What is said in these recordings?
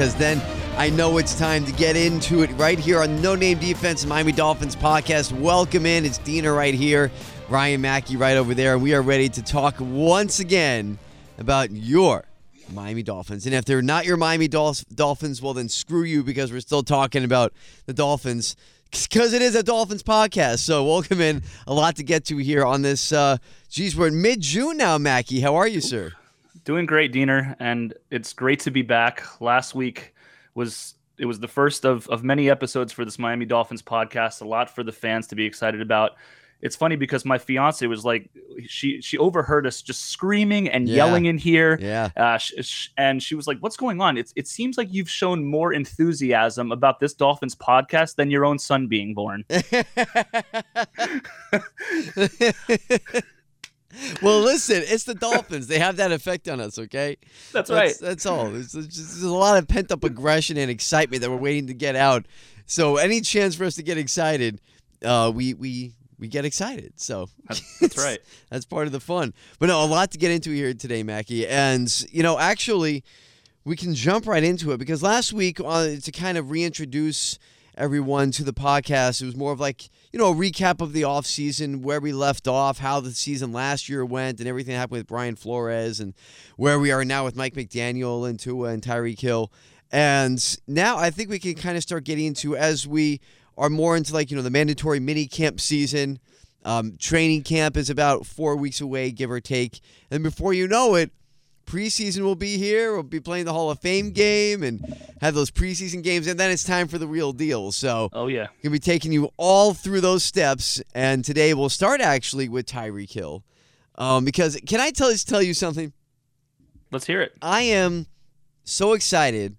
because then I know it's time to get into it right here on No Name Defense Miami Dolphins podcast. Welcome in. It's Dina right here, Ryan Mackey right over there, and we are ready to talk once again about your Miami Dolphins. And if they're not your Miami Dolphins, well, then screw you because we're still talking about the Dolphins because it is a Dolphins podcast. So welcome in. A lot to get to here on this. Uh, geez, we're in mid June now, Mackey. How are you, sir? Doing great, Diener, and it's great to be back. Last week was it was the first of of many episodes for this Miami Dolphins podcast. A lot for the fans to be excited about it's funny because my fiance was like she she overheard us just screaming and yeah. yelling in here yeah uh, sh- sh- and she was like what's going on it's, it seems like you've shown more enthusiasm about this dolphins podcast than your own son being born well listen it's the dolphins they have that effect on us okay that's, that's right that's all it's just, there's a lot of pent-up aggression and excitement that we're waiting to get out so any chance for us to get excited uh, we we we get excited. So that's, right. that's part of the fun. But no, a lot to get into here today, Mackey. And you know, actually, we can jump right into it because last week, uh, to kind of reintroduce everyone to the podcast, it was more of like you know a recap of the off season, where we left off, how the season last year went, and everything happened with Brian Flores, and where we are now with Mike McDaniel and Tua and Tyreek Hill. And now I think we can kind of start getting into as we are more into like you know the mandatory mini camp season. Um, training camp is about four weeks away, give or take, and before you know it, preseason will be here. We'll be playing the Hall of Fame game and have those preseason games, and then it's time for the real deal. So, oh yeah, gonna be taking you all through those steps. And today we'll start actually with Tyreek Hill, um, because can I tell tell you something? Let's hear it. I am so excited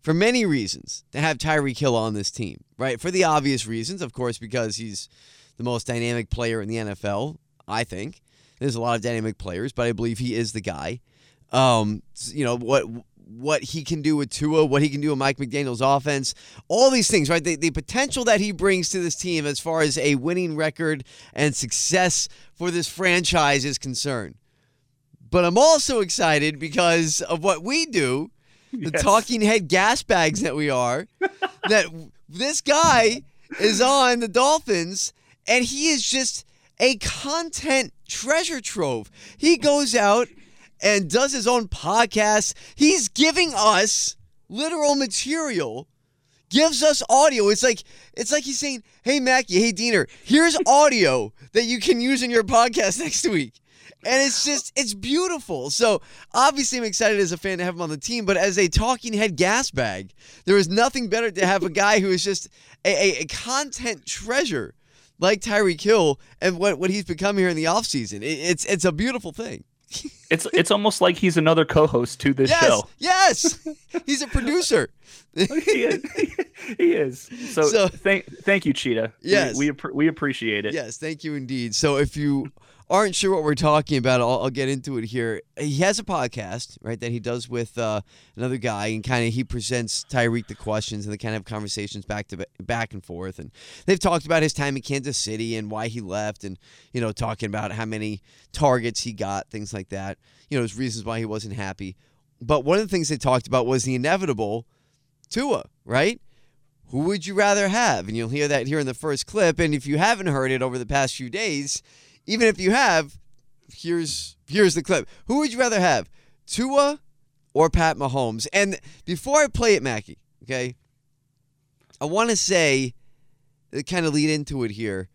for many reasons to have Tyreek Hill on this team, right? For the obvious reasons, of course, because he's the most dynamic player in the NFL, I think. There's a lot of dynamic players, but I believe he is the guy. Um, you know, what what he can do with Tua, what he can do with Mike McDaniel's offense, all these things, right? The, the potential that he brings to this team as far as a winning record and success for this franchise is concerned. But I'm also excited because of what we do the yes. talking head gas bags that we are, that this guy is on the Dolphins and he is just a content treasure trove. He goes out and does his own podcast. He's giving us literal material, gives us audio. It's like it's like he's saying, "Hey Mackey, hey Diener, here's audio that you can use in your podcast next week." and it's just it's beautiful. So obviously, I'm excited as a fan to have him on the team, but as a talking head gas bag, there is nothing better to have a guy who is just a, a, a content treasure like Tyreek Hill and what what he's become here in the offseason. It, it's it's a beautiful thing. it's it's almost like he's another co-host to this yes, show. Yes, he's a producer. he is. He is. So, so, thank thank you, Cheetah. Yes, we we, we appreciate it. Yes, thank you indeed. So if you aren't sure what we're talking about, I'll, I'll, get into it here. He has a podcast, right, that he does with uh, another guy, and kind of he presents Tyreek the questions, and they kind of have conversations back to back and forth. And they've talked about his time in Kansas City and why he left, and you know, talking about how many targets he got, things like that. You know, his reasons why he wasn't happy. But one of the things they talked about was the inevitable Tua, right? Who would you rather have? And you'll hear that here in the first clip. And if you haven't heard it over the past few days, even if you have, here's here's the clip. Who would you rather have, Tua or Pat Mahomes? And before I play it, Mackey, okay, I want to say, uh, kind of lead into it here.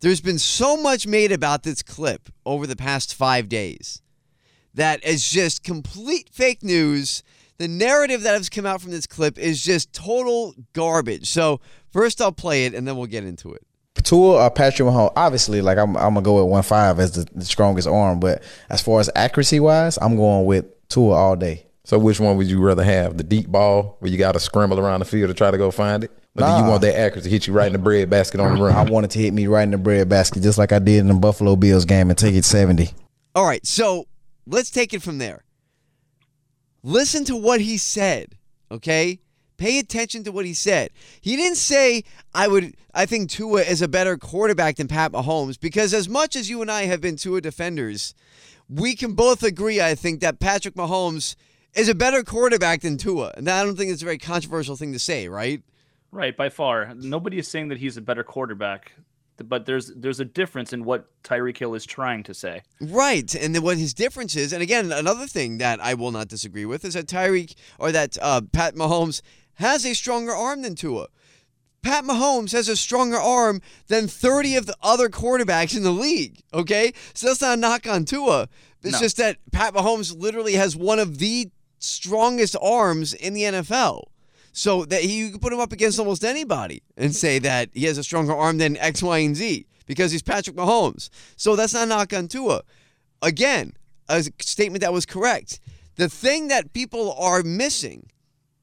There's been so much made about this clip over the past five days that is just complete fake news. The narrative that has come out from this clip is just total garbage. So, first I'll play it and then we'll get into it. Tua or Patrick Mahomes, obviously, like I'm, I'm gonna go with one five as the, the strongest arm. But as far as accuracy wise, I'm going with Tua all day. So which one would you rather have? The deep ball where you got to scramble around the field to try to go find it? Or nah. do you want that accuracy to hit you right in the bread basket on the run? I wanted to hit me right in the bread basket, just like I did in the Buffalo Bills game and take it 70. All right, so let's take it from there. Listen to what he said, okay? Pay attention to what he said. He didn't say I would I think Tua is a better quarterback than Pat Mahomes because as much as you and I have been Tua defenders, we can both agree I think that Patrick Mahomes is a better quarterback than Tua. And I don't think it's a very controversial thing to say, right? Right, by far. Nobody is saying that he's a better quarterback, but there's there's a difference in what Tyreek Hill is trying to say. Right, and then what his difference is, and again, another thing that I will not disagree with is that Tyreek or that uh, Pat Mahomes has a stronger arm than Tua. Pat Mahomes has a stronger arm than 30 of the other quarterbacks in the league. Okay, so that's not a knock on Tua. It's No. just that Pat Mahomes literally has one of the strongest arms in the NFL. So that he, you can put him up against almost anybody and say that he has a stronger arm than X, Y, and Z because he's Patrick Mahomes. So that's not a knock on Tua. Again, a statement that was correct. The thing that people are missing,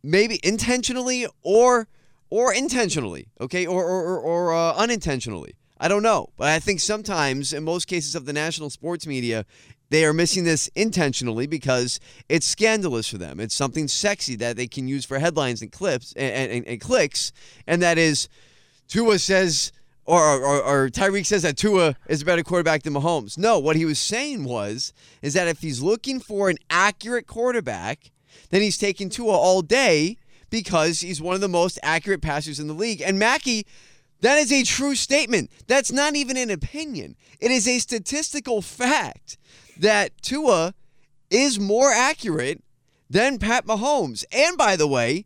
maybe intentionally or or intentionally, okay, or or, or, or uh, unintentionally. I don't know, but I think sometimes, in most cases of the national sports media, they are missing this intentionally because it's scandalous for them. It's something sexy that they can use for headlines and clips and, and, and clicks, and that is Tua says, or, or, or Tyreek says that Tua is a better quarterback than Mahomes. No, what he was saying was, is that if he's looking for an accurate quarterback, then he's taking Tua all day because he's one of the most accurate passers in the league. And Mackey, that is a true statement. That's not even an opinion. It is a statistical fact that Tua is more accurate than Pat Mahomes. And by the way,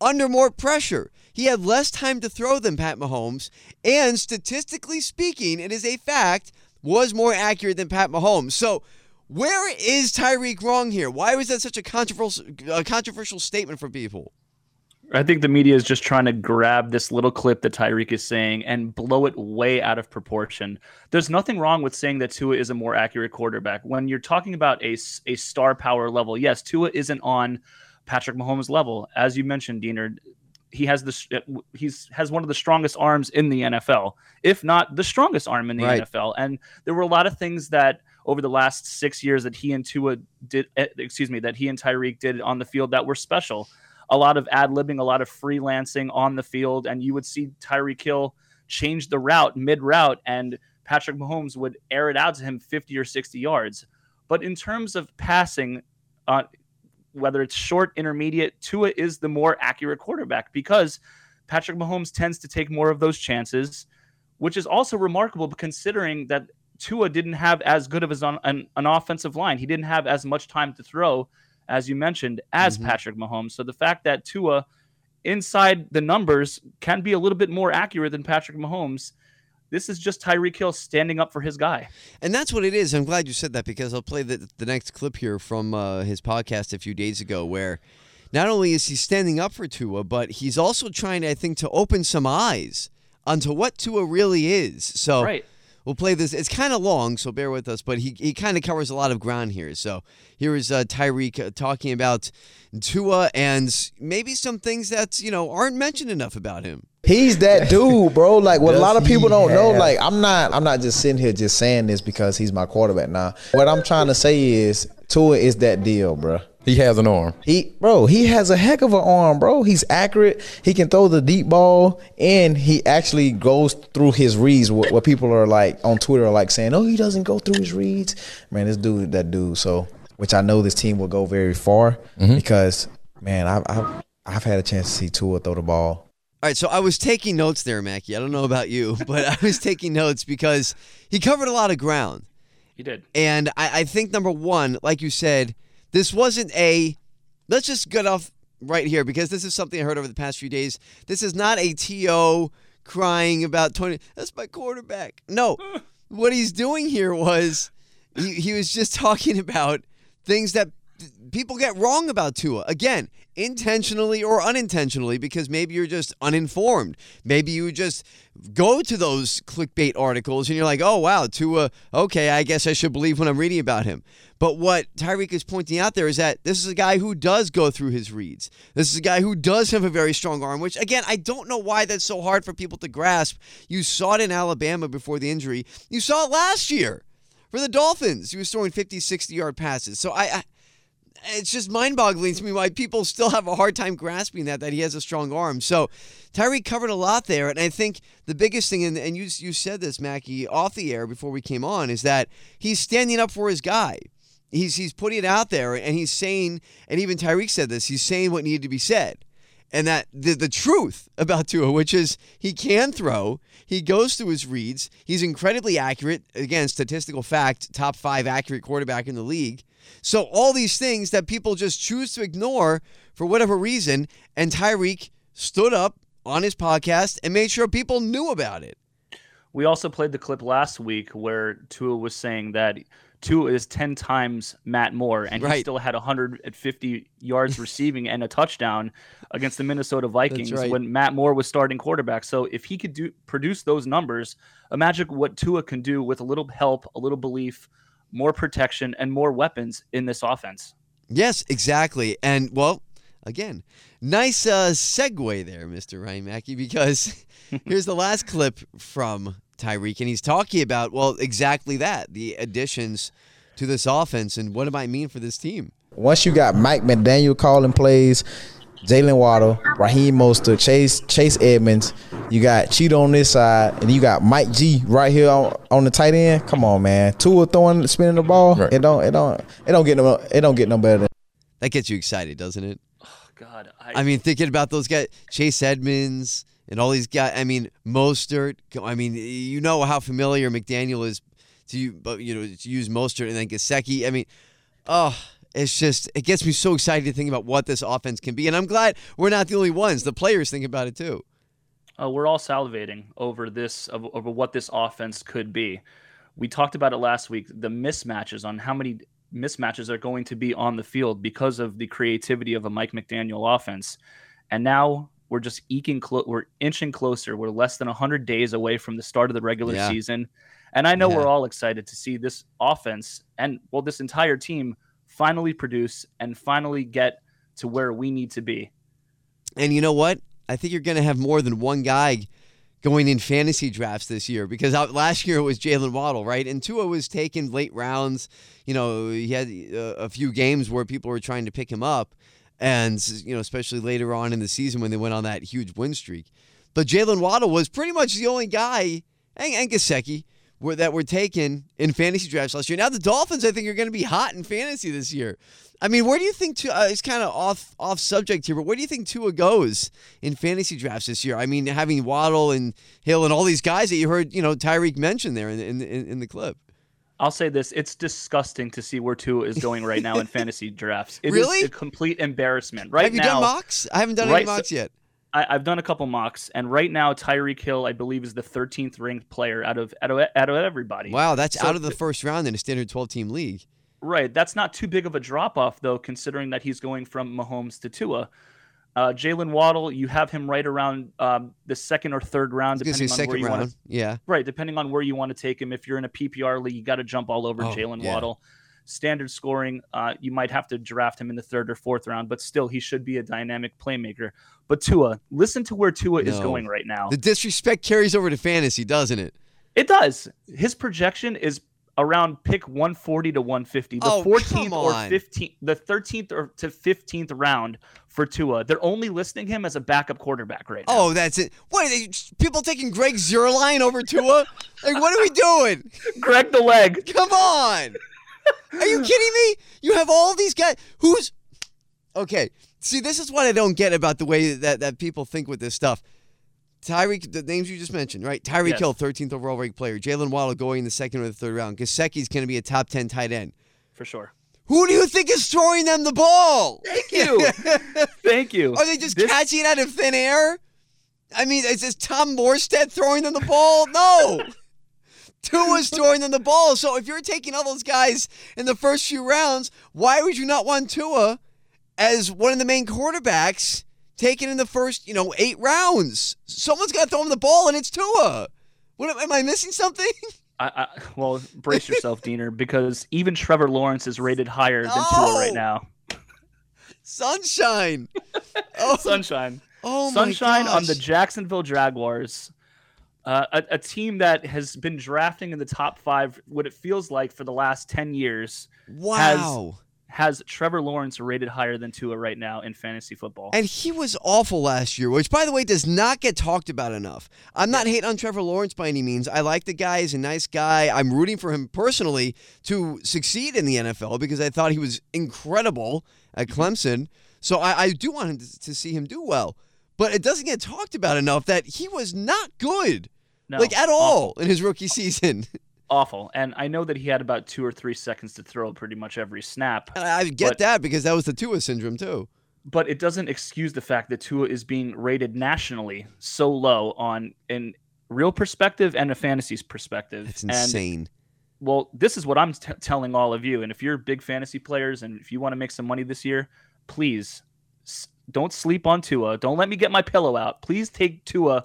under more pressure. He had less time to throw than Pat Mahomes, and statistically speaking, it is a fact, was more accurate than Pat Mahomes. So, where is Tyreek wrong here? Why was that such a controversial, a controversial statement for people? I think the media is just trying to grab this little clip that Tyreek is saying and blow it way out of proportion. There's nothing wrong with saying that Tua is a more accurate quarterback. When you're talking about a, a star power level, yes, Tua isn't on Patrick Mahomes' level. As you mentioned, Diener, he has the he's has one of the strongest arms in the NFL, if not the strongest arm in the Right. NFL. And there were a lot of things that over the last six years that he and Tua did, eh, excuse me, that he and Tyreek did on the field that were special a lot of ad libbing, a lot of freelancing on the field, and you would see Tyreek Hill change the route mid route, and Patrick Mahomes would air it out to him 50 or 60 yards. But in terms of passing, uh, whether it's short, intermediate, Tua is the more accurate quarterback because Patrick Mahomes tends to take more of those chances, which is also remarkable considering that Tua didn't have as good of as an, an, an offensive line. He didn't have as much time to throw, as you mentioned, as Mhm. Patrick Mahomes. So the fact that Tua, inside the numbers, can be a little bit more accurate than Patrick Mahomes, this is just Tyreek Hill standing up for his guy. And that's what it is. I'm glad you said that because I'll play the, the next clip here from uh, his podcast a few days ago where not only is he standing up for Tua, but he's also trying, I think, to open some eyes onto what Tua really is. So Right. We'll play this. It's kind of long, so bear with us, but he, he kind of covers a lot of ground here. So here is uh, Tyreek uh, talking about Tua and maybe some things that, you know, aren't mentioned enough about him. He's that dude, bro. Like what a lot of people don't know. Like I'm not. I'm not just sitting here just saying this because he's my quarterback. Now, what I'm trying to say is Tua is that deal, bro. He has an arm. He, bro, he has a heck of an arm, bro. He's accurate. He can throw the deep ball, and he actually goes through his reads. What, what people are like on Twitter are like saying, "Oh, he doesn't go through his reads." Man, this dude, that dude. So, which I know this team will go very far mm-hmm. because, man, I've, I've I've had a chance to see Tua throw the ball. All right, so I was taking notes there, Mackey. I don't know about you, but I was taking notes because he covered a lot of ground. He did. And I, I think number one, like you said, this wasn't a. Let's just get off right here because this is something I heard over the past few days. This is not a to crying about Tony. That's my quarterback. No, what he's doing here was he, he was just talking about things that people get wrong about Tua. Again, intentionally or unintentionally, because maybe you're just uninformed. Maybe you just go to those clickbait articles and you're like, oh, wow, Tua, okay, I guess I should believe when I'm reading about him. But what Tyreek is pointing out there is that this is a guy who does go through his reads. This is a guy who does have a very strong arm, which, again, I don't know why that's so hard for people to grasp. You saw it in Alabama before the injury, you saw it last year for the Dolphins. He was throwing 50, 60 yard passes. So I, I it's just mind-boggling to me why people still have a hard time grasping that that he has a strong arm. So Tyreek covered a lot there, and I think the biggest thing, and, and you you said this, Mackey, off the air before we came on, is that he's standing up for his guy. he's he's putting it out there and he's saying, and even Tyreek said this, he's saying what needed to be said. And that the, the truth about Tua, which is he can throw, he goes through his reads, he's incredibly accurate. Again, statistical fact, top five accurate quarterback in the league. So all these things that people just choose to ignore for whatever reason, and Tyreek stood up on his podcast and made sure people knew about it. We also played the clip last week where Tua was saying that Tua is 10 times Matt Moore, and Right. he still had 150 yards receiving and a touchdown against the Minnesota Vikings right. when Matt Moore was starting quarterback. So if he could do produce those numbers, imagine what Tua can do with a little help, a little belief, more protection, and more weapons in this offense. Yes, exactly. And well, again, nice uh, segue there, Mr. Ryan Mackey, because here's the last clip from Tyreek, and he's talking about well, exactly that the additions to this offense and what it might mean for this team. Once you got Mike McDaniel calling plays, Jalen Waddle, Raheem Mostert, Chase Chase Edmonds, you got Cheetah on this side, and you got Mike G right here on, on the tight end. Come on, man. Tua throwing spinning the ball. Right. It don't it don't it don't get no it don't get no better than That gets you excited, doesn't it? Oh, God, I mean, thinking about those guys, Chase Edmonds and all these guys. I mean, Mostert. I mean, you know how familiar McDaniel is to you, but you know to use Mostert and then Gesicki. I mean, oh, it's just it gets me so excited to think about what this offense can be, and I'm glad we're not the only ones. The players think about it too. Uh, we're all salivating over this, of- over what this offense could be. We talked about it last week. The mismatches on how many mismatches are going to be on the field because of the creativity of a Mike McDaniel offense, and now we're just eking, we're inching closer. We're less than hundred days away from the start of the regular Yeah. season, and I know Yeah. we're all excited to see this offense and well, this entire team finally produce and finally get to where we need to be. And you know what? I think you're going to have more than one guy going in fantasy drafts this year because last year it was Jalen Waddle, right? And Tua was taken late rounds. You know, he had uh, a few games where people were trying to pick him up, and you know, especially later on in the season when they went on that huge win streak. But Jalen Waddle was pretty much the only guy, and, and Gesicki, were, that were taken in fantasy drafts last year. Now the Dolphins, I think, are going to be hot in fantasy this year. I mean, where do you think Tua? Uh, it's kind of off off subject here, but where do you think Tua goes in fantasy drafts this year? I mean, having Waddle and Hill and all these guys that you heard, you know, Tyreek mention there in in, in, the clip. I'll say this: it's disgusting to see where Tua is going right now in fantasy drafts. It is Really? a complete embarrassment. Right Have you now, done mocks? I haven't done right, any so- mocks yet. I, I've done a couple mocks, and right now Tyreek Hill, I believe, is the 13th ranked player out of out of, out of everybody. Wow, that's So out of the first round in a standard twelve team league. Right, that's not too big of a drop off though, considering that he's going from Mahomes to Tua. Uh, Jalen Waddle, you have him right around um, the second or third round, I was gonna say depending on where you round. want to Yeah. Right, depending on where you want to take him. If you're in a PPR league, you got to jump all over Oh, Jalen yeah. Waddle. Standard scoring, uh, you might have to draft him in the third or fourth round, but still, he should be a dynamic playmaker. But Tua, listen to where Tua is going right now. The disrespect carries over to fantasy, doesn't it? It does. His projection is around pick 140 to 150. The Oh, 14th come or 15th, the 13th or to 15th round for Tua. They're only listing him as a backup quarterback right now. Oh, that's it. What are they? People taking Greg Zuerlein over Tua? like, what are we doing? Greg the leg. Come on. Are you kidding me? You have all these guys. Who's okay? See, this is what I don't get about the way that, that people think with this stuff. Tyreek, the names you just mentioned, right? Tyreek Yes. Hill, 13th overall ranked player. Jalen Waddle going in the second or the third round. Gesicki's going to be a top 10 tight end. For sure. Who do you think is throwing them the ball? Thank you. Thank you. Are they just This- catching it out of thin air? I mean, is this Tom Morstead throwing them the ball? No. Tua's throwing them the ball. So if you're taking all those guys in the first few rounds, why would you not want Tua as one of the main quarterbacks taken in the first, you know, eight rounds? Someone's got to throw him the ball, and it's Tua. What am, I missing something? I, I, well, brace yourself, Diener, because even Trevor Lawrence is rated higher than Tua right now. Sunshine. Oh, Sunshine. oh my Sunshine on the. Jacksonville Jaguars, uh, a, a team that has been drafting in the top five, what it feels like for the last 10 years. Wow. has Trevor Lawrence rated higher than Tua right now in fantasy football. And he was awful last year, which, by the way, does not get talked about enough. I'm not hating on Trevor Lawrence by any means. I like the guy. He's a nice guy. I'm rooting for him personally to succeed in the NFL because I thought he was incredible at Clemson. So I, I do want him to, to see him do well. But it doesn't get talked about enough that he was not good, No, like at awful. all in his rookie season. awful. And I know that he had about two or three seconds to throw pretty much every snap. And I get But- that because that was the Tua syndrome too. but it doesn't excuse the fact that Tua is being rated nationally so low on in real perspective and a fantasy's perspective. It's And, insane. well, this is what I'm t- telling all of you. And if you're big fantasy players and if you want to make some money this year, please s- don't sleep on Tua. Don't let me get my pillow out. Please take Tua.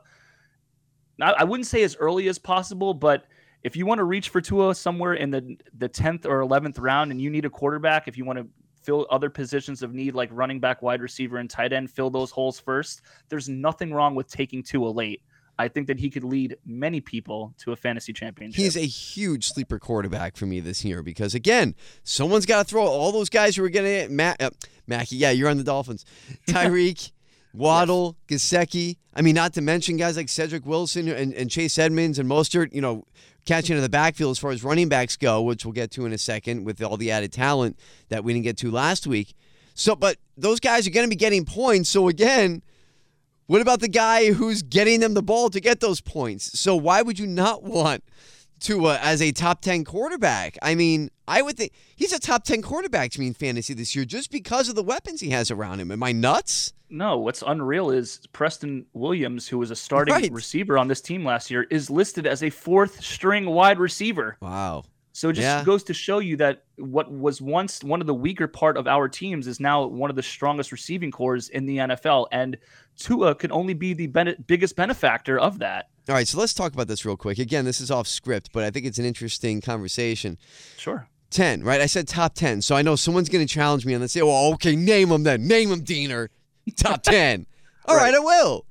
I, I wouldn't say as early as possible, but if you want to reach for Tua somewhere in the the tenth or eleventh round, and you need a quarterback, if you want to fill other positions of need like running back, wide receiver, and tight end, fill those holes first. There's nothing wrong with taking Tua late. I think that he could lead many people to a fantasy championship. He's a huge sleeper quarterback for me this year because again, someone's got to throw all those guys who are going to Matt, uh, Mackey. Yeah, you're on the Dolphins. Tyreek, Waddle, Gesicki. I mean, not to mention guys like Cedric Wilson and, and Chase Edmonds and Mostert. You know, catching in the backfield as far as running backs go, which we'll get to in a second with all the added talent that we didn't get to last week. So, but those guys are going to be getting points. So again. What about the guy who's getting them the ball to get those points? So why would you not want Tua uh, as a top 10 quarterback? I mean, I would think he's a top 10 quarterback to me in fantasy this year just because of the weapons he has around him. Am I nuts? No, what's unreal is Preston Williams, who was a starting Right. receiver on this team last year, is listed as a fourth string wide receiver. Wow. So it just Yeah. goes to show you that what was once one of the weaker part of our teams is now one of the strongest receiving cores in the NFL, and Tua can only be the bene- biggest benefactor of that. All right, so let's talk about this real quick. Again, this is off script, but I think it's an interesting conversation. Sure. 10, right? I said top 10. So I know someone's going to challenge me and they say, well, okay, name them then. Name them, Diener. Top 10. All right, Right. I will.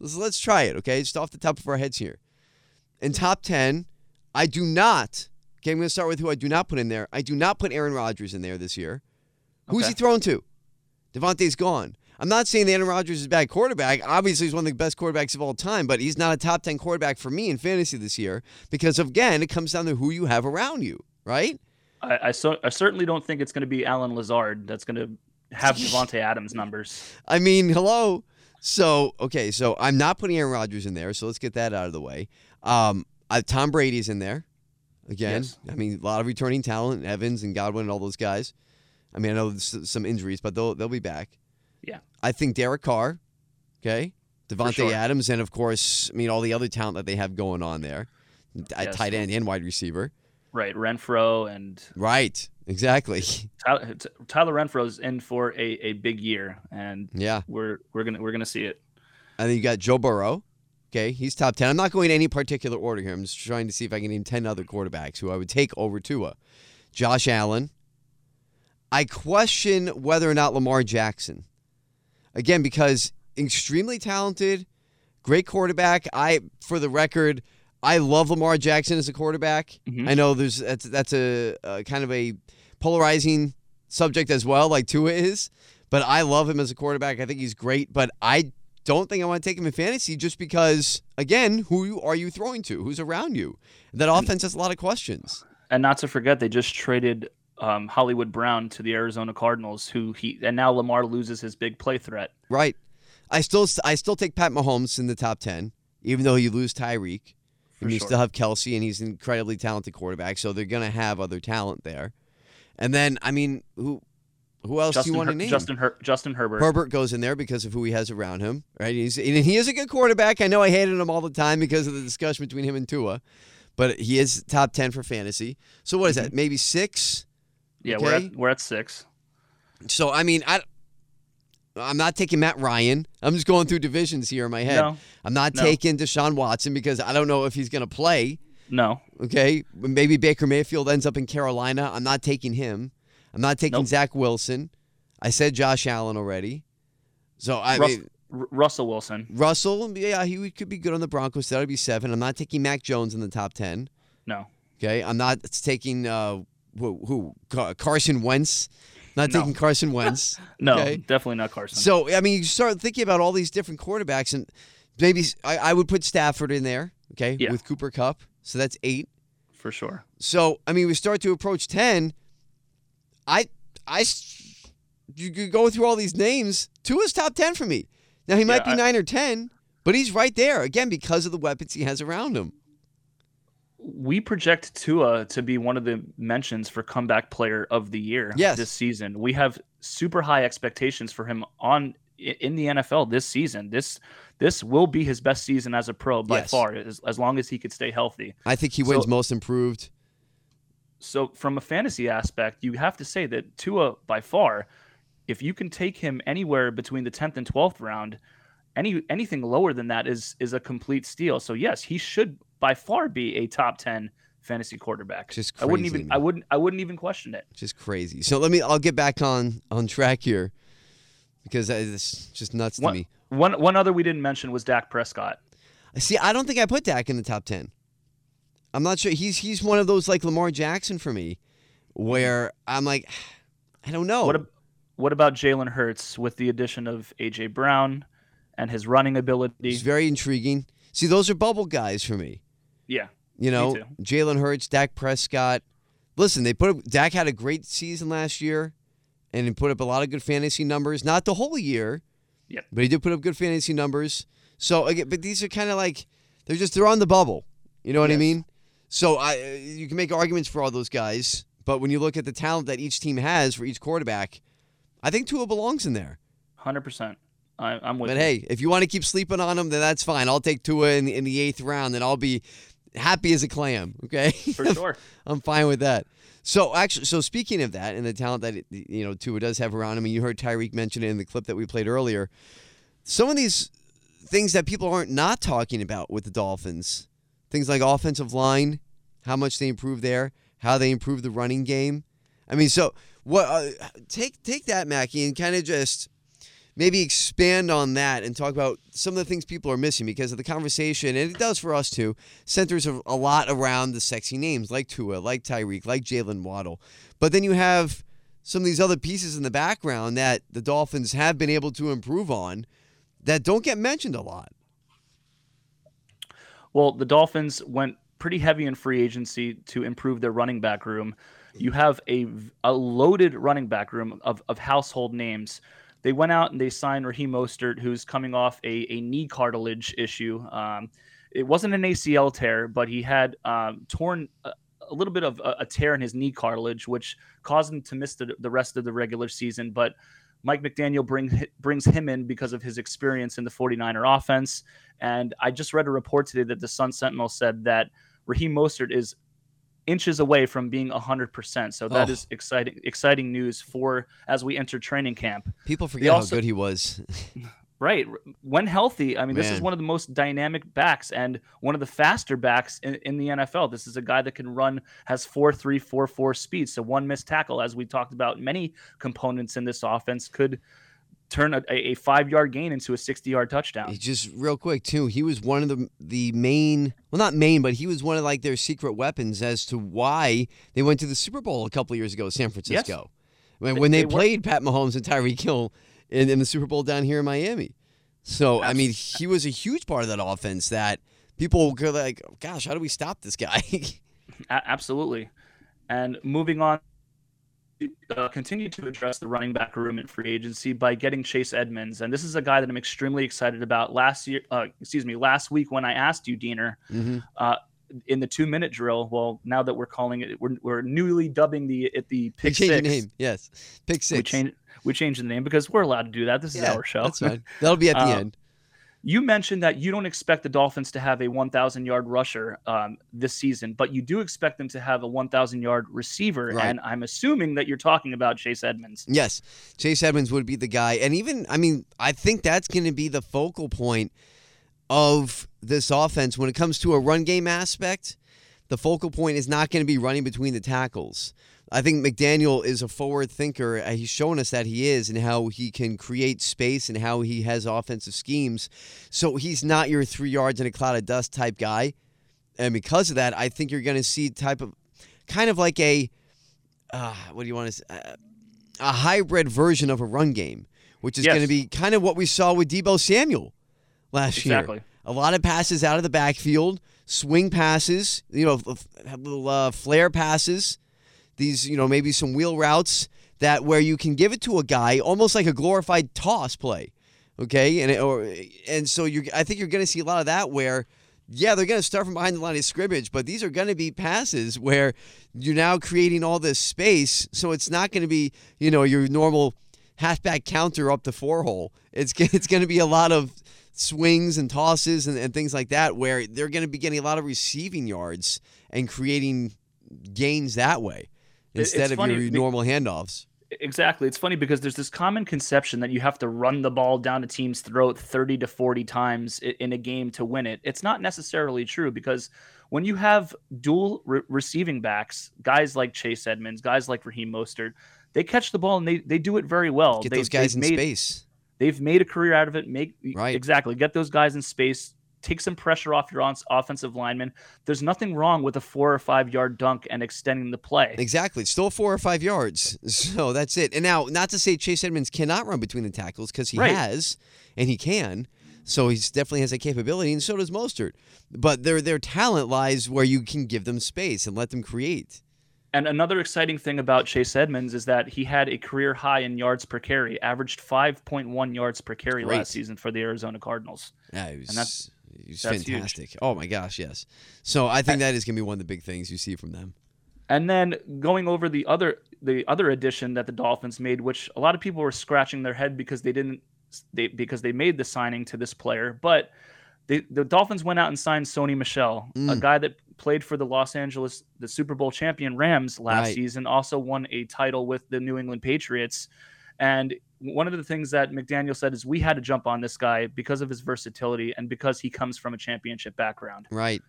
Let's, let's try it, okay? Just off the top of our heads here. In top 10, I do not, okay, I'm going to start with who I do not put in there. I do not put Aaron Rodgers in there this year. Who's Okay. he thrown to? Davante's gone. I'm not saying that Aaron Rodgers is a bad quarterback. Obviously, he's one of the best quarterbacks of all time, but he's not a top 10 quarterback for me in fantasy this year because, again, it comes down to who you have around you, right? I, I, so, I certainly don't think it's going to be Allen Lazard that's going to have Davante Adams numbers. I mean, hello. So, okay, so I'm not putting Aaron Rodgers in there, so let's get that out of the way. Um, I, Tom Brady's in there. Again, Yes. I mean, a lot of returning talent, Evans and Godwin and all those guys. I mean, I know there's some injuries, but they'll they'll be back. Yeah. I think Derek Carr, okay, Davante sure. Adams, and of course, I mean, all the other talent that they have going on there, Yes. tight end and wide receiver. Right. Renfrow and Right, exactly. Tyler, Tyler Renfrow's in for a, a big year, and yeah. we're we're gonna we're gonna see it. And then you got Joe Burrow. Okay, he's top 10. I'm not going in any particular order here. I'm just trying to see if I can name 10 other quarterbacks who I would take over Tua. Josh Allen. I question whether or not Lamar Jackson. Again, because extremely talented, great quarterback. I, for the record, I love Lamar Jackson as a quarterback. Mhm. I know there's that's that's a, a kind of a polarizing subject as well, like Tua is. But I love him as a quarterback. I think he's great. But I don't think I want to take him in fantasy just because, again, who are you throwing to? Who's around you? That offense has a lot of questions. And not to forget, they just traded um, Hollywood Brown to the Arizona Cardinals, who he and now Lamar loses his big play threat. Right. I still I still take Pat Mahomes in the top ten, even though you lose Tyreek. And you sure. still have Kelce, and he's an incredibly talented quarterback. So they're gonna have other talent there. And then, I mean, who who else do you want Her- to name? Justin Her- Justin Herbert. Herbert goes in there because of who he has around him, right? He's and he is a good quarterback. I know I hated him all the time because of the discussion between him and Tua, but he is top ten for fantasy. So what is that? Mm-hmm. Maybe six? yeah, we're at we're at six. So I mean, I I'm not taking Matt Ryan. I'm just going through divisions here in my head. No. I'm not No. taking Deshaun Watson because I don't know if he's going to play. No, Okay, maybe Baker Mayfield ends up in Carolina. I'm not taking him. I'm not taking Nope. Zach Wilson. I said Josh Allen already. So I Rus- mean, Russell Wilson. Russell, yeah, he could be good on the Broncos. That would be seven. I'm not taking Mac Jones in the top ten. No, Okay, I'm not taking uh, who, who Carson Wentz Not No. taking Carson Wentz. No, Okay. definitely not Carson. So I mean, you start thinking about all these different quarterbacks, and maybe I, I would put Stafford in there. Okay, Yeah. with Cooper Kupp, so that's eight. for sure. So I mean, we start to approach ten. I I you could go through all these names. Tua's top ten for me. Now he might Yeah, be I- nine or ten, but he's right there again because of the weapons he has around him. We project Tua to be one of the mentions for comeback player of the year Yes. this season. We have super high expectations for him on in the NFL this season. This this will be his best season as a pro by Yes. far, as, as long as he could stay healthy. I think he wins So- most improved. So from a fantasy aspect, you have to say that Tua by far, if you can take him anywhere between the 10th and 12th round, any anything lower than that is is a complete steal. So yes, he should by far be a top 10 fantasy quarterback. Just crazy, I wouldn't even man. I wouldn't I wouldn't even question it. Just crazy. So let me. I'll get back on on track here because is just nuts to One, me. one one other we didn't mention was Dak Prescott. See, I don't think I put Dak in the top ten. I'm not sure. He's he's one of those like Lamar Jackson for me, where I'm like, I don't know. What ab- what about Jalen Hurts with the addition of AJ Brown and his running ability? He's very intriguing. See, those are bubble guys for me. yeah. You know. Jalen Hurts, Dak Prescott. Listen, they put up, Dak had a great season last year, and he put up a lot of good fantasy numbers. Not the whole year, Yep. but he did put up good fantasy numbers. So again, but these are kind of like they're just they're on the bubble. You know what I mean? So I uh, you can make arguments for all those guys, but when you look at the talent that each team has for each quarterback, I think Tua belongs in there. 100%. I, I'm with But you. hey, if you want to keep sleeping on him, then that's fine. I'll take Tua in, in the eighth round, and I'll be happy as a clam. Okay, for sure. I'm fine with that. So actually, so speaking of that and the talent that it, you know Tua does have around him, and you heard Tyreek mention it in the clip that we played earlier. Some of these things that people aren't not talking about with the Dolphins, things like offensive line, how much they improve there, how they improve the running game. I mean, so what? Uh, take take that, Mackey, and kind of just maybe expand on that and talk about some of the things people are missing because of the conversation, and it does for us too, centers a a lot around the sexy names like Tua, like Tyreek, like Jalen Waddle. But then you have some of these other pieces in the background that the Dolphins have been able to improve on that don't get mentioned a lot. Well, the Dolphins went pretty heavy in free agency to improve their running back room. You have a, a loaded running back room of, of household names. They went out and they signed Raheem Mostert, who's coming off a, a knee cartilage issue. Um, it wasn't an ACL tear, but he had um, torn a, a little bit of a, a tear in his knee cartilage, which caused him to miss the, the rest of the regular season. But Mike McDaniel bring, brings him in because of his experience in the 49er offense. And I just read a report today that the Sun Sentinel said that Raheem Mostert is inches away from being 100%. So that Oh. is exciting exciting news for as we enter training camp. People forget how also- good he was. Right. When healthy, I mean, this is one of the most dynamic backs and one of the faster backs in, in the NFL. This is a guy that can run, has 4 3 4 4 speed. So one missed tackle, as we talked about, many components in this offense could turn a, a five yard gain into a 60 yard touchdown. He just real quick too. He was one of the the main, well, not main, but he was one of like their secret weapons as to why they went to the Super Bowl a couple years ago, San Francisco, when, They- when they, they were- played Pat Mahomes and Tyreek Hill in, in the Super Bowl down here in Miami. So I mean, he was a huge part of that offense that people go like, "Gosh, how do we stop this guy?" A- absolutely. And moving on, uh, continue to address the running back room in free agency by getting Chase Edmonds, and this is a guy that I'm extremely excited about. Last year, uh, excuse me, last week when I asked you, Diener, Mhm. uh, in the two minute drill. Well, now that we're calling it, we're, we're newly dubbing the it the pick the six. name, yes, pick six. We changed we changed the name because we're allowed to do that. This is Yeah, our show. That's fine. That'll be at the Uh, end. You mentioned that you don't expect the Dolphins to have a 1,000 yard rusher um, this season, but you do expect them to have a 1,000 yard receiver. Right. And I'm assuming that you're talking about Chase Edmonds. Yes, Chase Edmonds would be the guy, and even I mean, I think that's going to be the focal point of this offense when it comes to a run game aspect. The focal point is not going to be running between the tackles. I think McDaniel is a forward thinker. Uh, He's shown us that he is, and how he can create space and how he has offensive schemes. So he's not your three yards in a cloud of dust type guy, and because of that, I think you're going to see type of, kind of like a, uh, what do you want to say? Uh, a hybrid version of a run game, which is Yes. going to be kind of what we saw with Deebo Samuel last year. Exactly. year. A lot of passes out of the backfield, swing passes, you know, little uh, flare passes. These, you know, maybe some wheel routes that where you can give it to a guy almost like a glorified toss play. Okay, and it, or and so you're. I think you're going to see a lot of that where. Yeah, they're going to start from behind the line of scrimmage, but these are going to be passes where you're now creating all this space. So it's not going to be, you know, your normal halfback counter up the four hole. It's it's going to be a lot of swings and tosses and, and things like that where they're going to be getting a lot of receiving yards and creating gains that way instead of your be- normal handoffs. Exactly. It's funny because there's this common conception that you have to run the ball down a team's throat 30 to 40 times in a game to win it. It's not necessarily true because when you have dual re- receiving backs, guys like Chase Edmonds, guys like Raheem Mostert, they catch the ball and they, they do it very well. Get they, those guys in made, space. They've made a career out of it. Make Right. exactly get those guys in space. Take some pressure off your on- offensive lineman. There's nothing wrong with a four or five yard dunk and extending the play. Exactly. It's still four or five yards. So that's it. And now, not to say Chase Edmonds cannot run between the tackles because he Right. has and he can. So he definitely has that capability, and so does Mostert. But their their talent lies where you can give them space and let them create. And another exciting thing about Chase Edmonds is that he had a career high in yards per carry, averaged 5.1 yards per carry Great. last season for the Arizona Cardinals. Yeah, he was, that's- he was that's huge. fantastic. Oh my gosh, yes. So I think that is going to be one of the big things you see from them. And then going over the other the other addition that the Dolphins made, which a lot of people were scratching their head because they didn't they because they made the signing to this player, but they, the Dolphins went out and signed Sony Michel, a Mm. guy that played for the Los Angeles the Super Bowl champion Rams last Right. season, also won a title with the New England Patriots. And one of the things that McDaniel said is we had to jump on this guy because of his versatility and because he comes from a championship background. Right.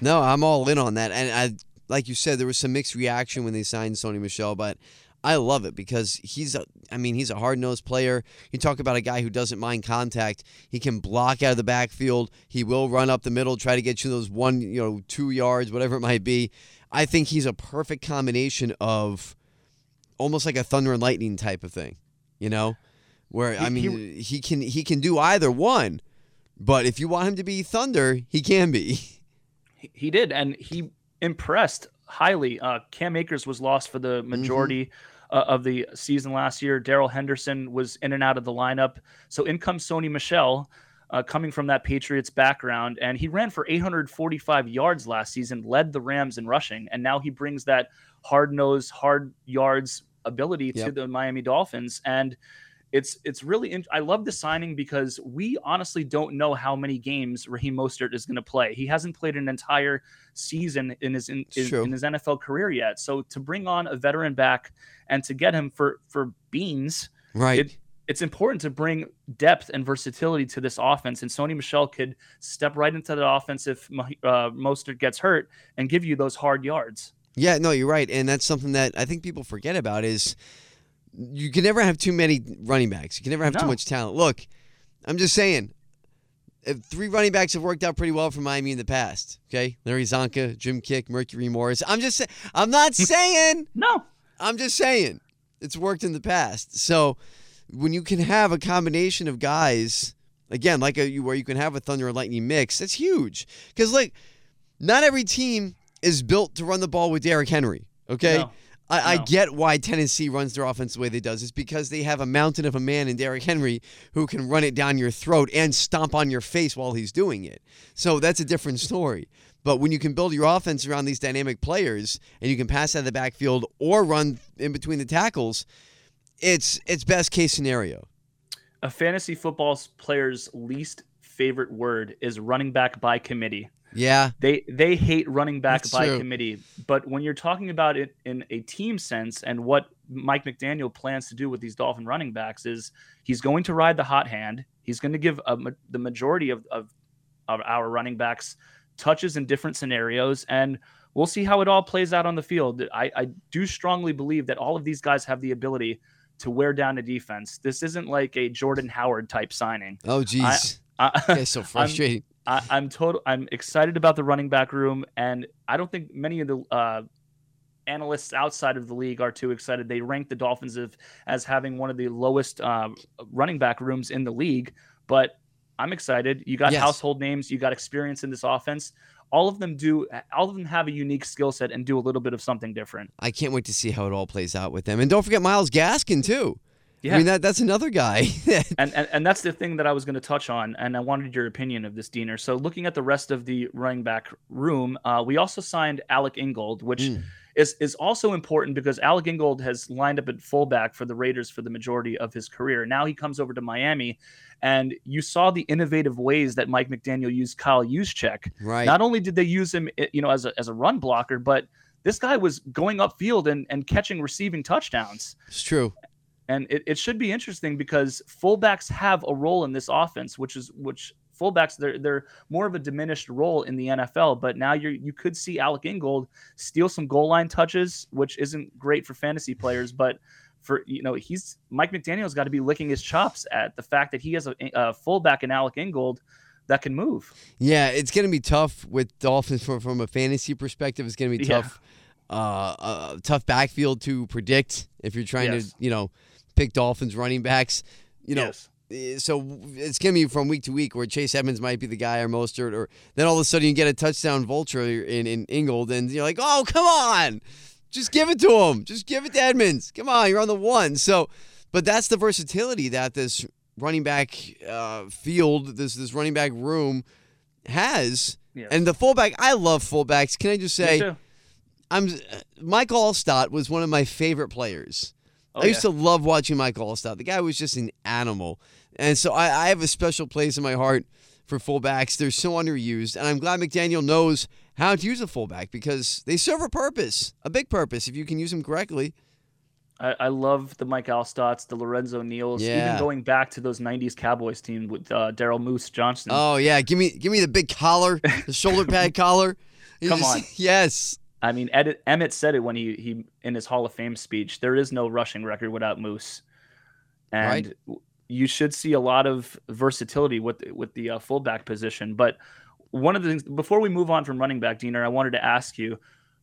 No, I'm all in on that. And I, like you said, there was some mixed reaction when they signed Sony Michel, but I love it because he's a, I mean, he's a hard nosed player. You talk about a guy who doesn't mind contact. He can block out of the backfield. He will run up the middle, try to get you those one, you know, two yards, whatever it might be. I think he's a perfect combination of almost like a thunder and lightning type of thing, you know, where I mean, he can he can do either one, but if you want him to be thunder, he can be. He, he did, and he impressed highly. Uh, Cam Akers was lost for the majority uh, of the season last year. Darrell Henderson was in and out of the lineup. So in comes Sony Michel, uh, coming from that Patriots background, and he ran for 845 yards last season, led the Rams in rushing, and now he brings that hard nosed, hard yards ability to Yep. the Miami Dolphins, and. It's it's really in, I love the signing because we honestly don't know how many games Raheem Mostert is going to play. He hasn't played an entire season in his in, in, in his NFL career yet. So to bring on a veteran back and to get him for for beans, Right. it, it's important to bring depth and versatility to this offense. And Sony Michel could step right into the offense if uh, Mostert gets hurt and give you those hard yards. Yeah, no, you're right, and that's something that I think people forget about is you can never have too many running backs. You can never have too much talent. Look, I'm just saying, three running backs have worked out pretty well for Miami in the past. Okay, Larry Csonka, Jim Kiick, Mercury Morris. I'm just, I'm not hmm. saying, No, I'm just saying, it's worked in the past. So when you can have a combination of guys, again, like a, where you can have a thunder and lightning mix, that's huge. Because like, not every team is built to run the ball with Derrick Henry. Okay. No. I, I get why Tennessee runs their offense the way they does. It's because they have a mountain of a man in Derrick Henry who can run it down your throat and stomp on your face while he's doing it. So that's a different story. But when you can build your offense around these dynamic players and you can pass out of the backfield or run in between the tackles, it's it's best case scenario. a fantasy football player's least favorite word is running back by committee. Yeah, They they hate running back That's by true. committee, but when you're talking about it in a team sense and what Mike McDaniel plans to do with these Dolphin running backs is he's going to ride the hot hand. He's going to give a, the majority of, of of our running backs touches in different scenarios, and we'll see how it all plays out on the field. I, I do strongly believe that all of these guys have the ability to wear down a defense. This isn't like a Jordan Howard type signing. Oh jeez. I, That's so frustrating. I, I'm total. I'm excited about the running back room, and I don't think many of the uh, analysts outside of the league are too excited. They rank the Dolphins as, as having one of the lowest uh, running back rooms in the league. But I'm excited. You got Yes. household names. You got experience in this offense. All of them do. All of them have a unique skill set and do a little bit of something different. I can't wait to see how it all plays out with them. And don't forget Myles Gaskin too. Yeah. I mean that that's another guy. and, and and that's the thing that I was going to touch on, and I wanted your opinion of this, Diener. So, looking at the rest of the running back room, uh, we also signed Alec Ingold, which Mm. is is also important because Alec Ingold has lined up at fullback for the Raiders for the majority of his career. Now he comes over to Miami, and you saw the innovative ways that Mike McDaniel used Kyle Juszczyk. right. Not only did they use him, you know, as a as a run blocker, but this guy was going upfield and and catching receiving touchdowns. it's true. And it, it should be interesting because fullbacks have a role in this offense, which is which fullbacks they're they're more of a diminished role in the NFL. But now you you could see Alec Ingold steal some goal line touches, which isn't great for fantasy players, but for you know he's Mike McDaniel's got to be licking his chops at the fact that he has a, a fullback in Alec Ingold that can move. Yeah, it's going to be tough with Dolphins from, from a fantasy perspective. It's going to be Yeah. tough, uh, uh, tough backfield to predict if you're trying Yes. to, you know, pick Dolphins running backs. You know, Yes. eh, so it's going to be from week to week where Chase Edmonds might be the guy or Mostert, or then all of a sudden you get a touchdown vulture in in Ingold, and you're like, oh come on, just give it to him, just give it to Edmonds. Come on, you're on the one. So, but that's the versatility that this running back uh, field, this this running back room has. And the fullback, I love fullbacks. Can I just say. I'm Mike Alstott was one of my favorite players. Oh, I used yeah. to love watching Mike Alstott. The guy was just an animal, and so I, I have a special place in my heart for fullbacks. They're so underused, and I'm glad McDaniel knows how to use a fullback because they serve a purpose, a big purpose, if you can use them correctly. I, I love the Mike Alstotts, the Lorenzo Neals, Yeah. even going back to those '90s Cowboys team with uh, Daryl Moose Johnston. Oh yeah, give me give me the big collar, the shoulder pad collar. Come just- on. yes. I mean, Ed, Emmett said it when he he in his Hall of Fame speech. There is no rushing record without Moose, and Right. you should see a lot of versatility with with the uh, fullback position. But one of the things before we move on from running back, Diener, I wanted to ask you.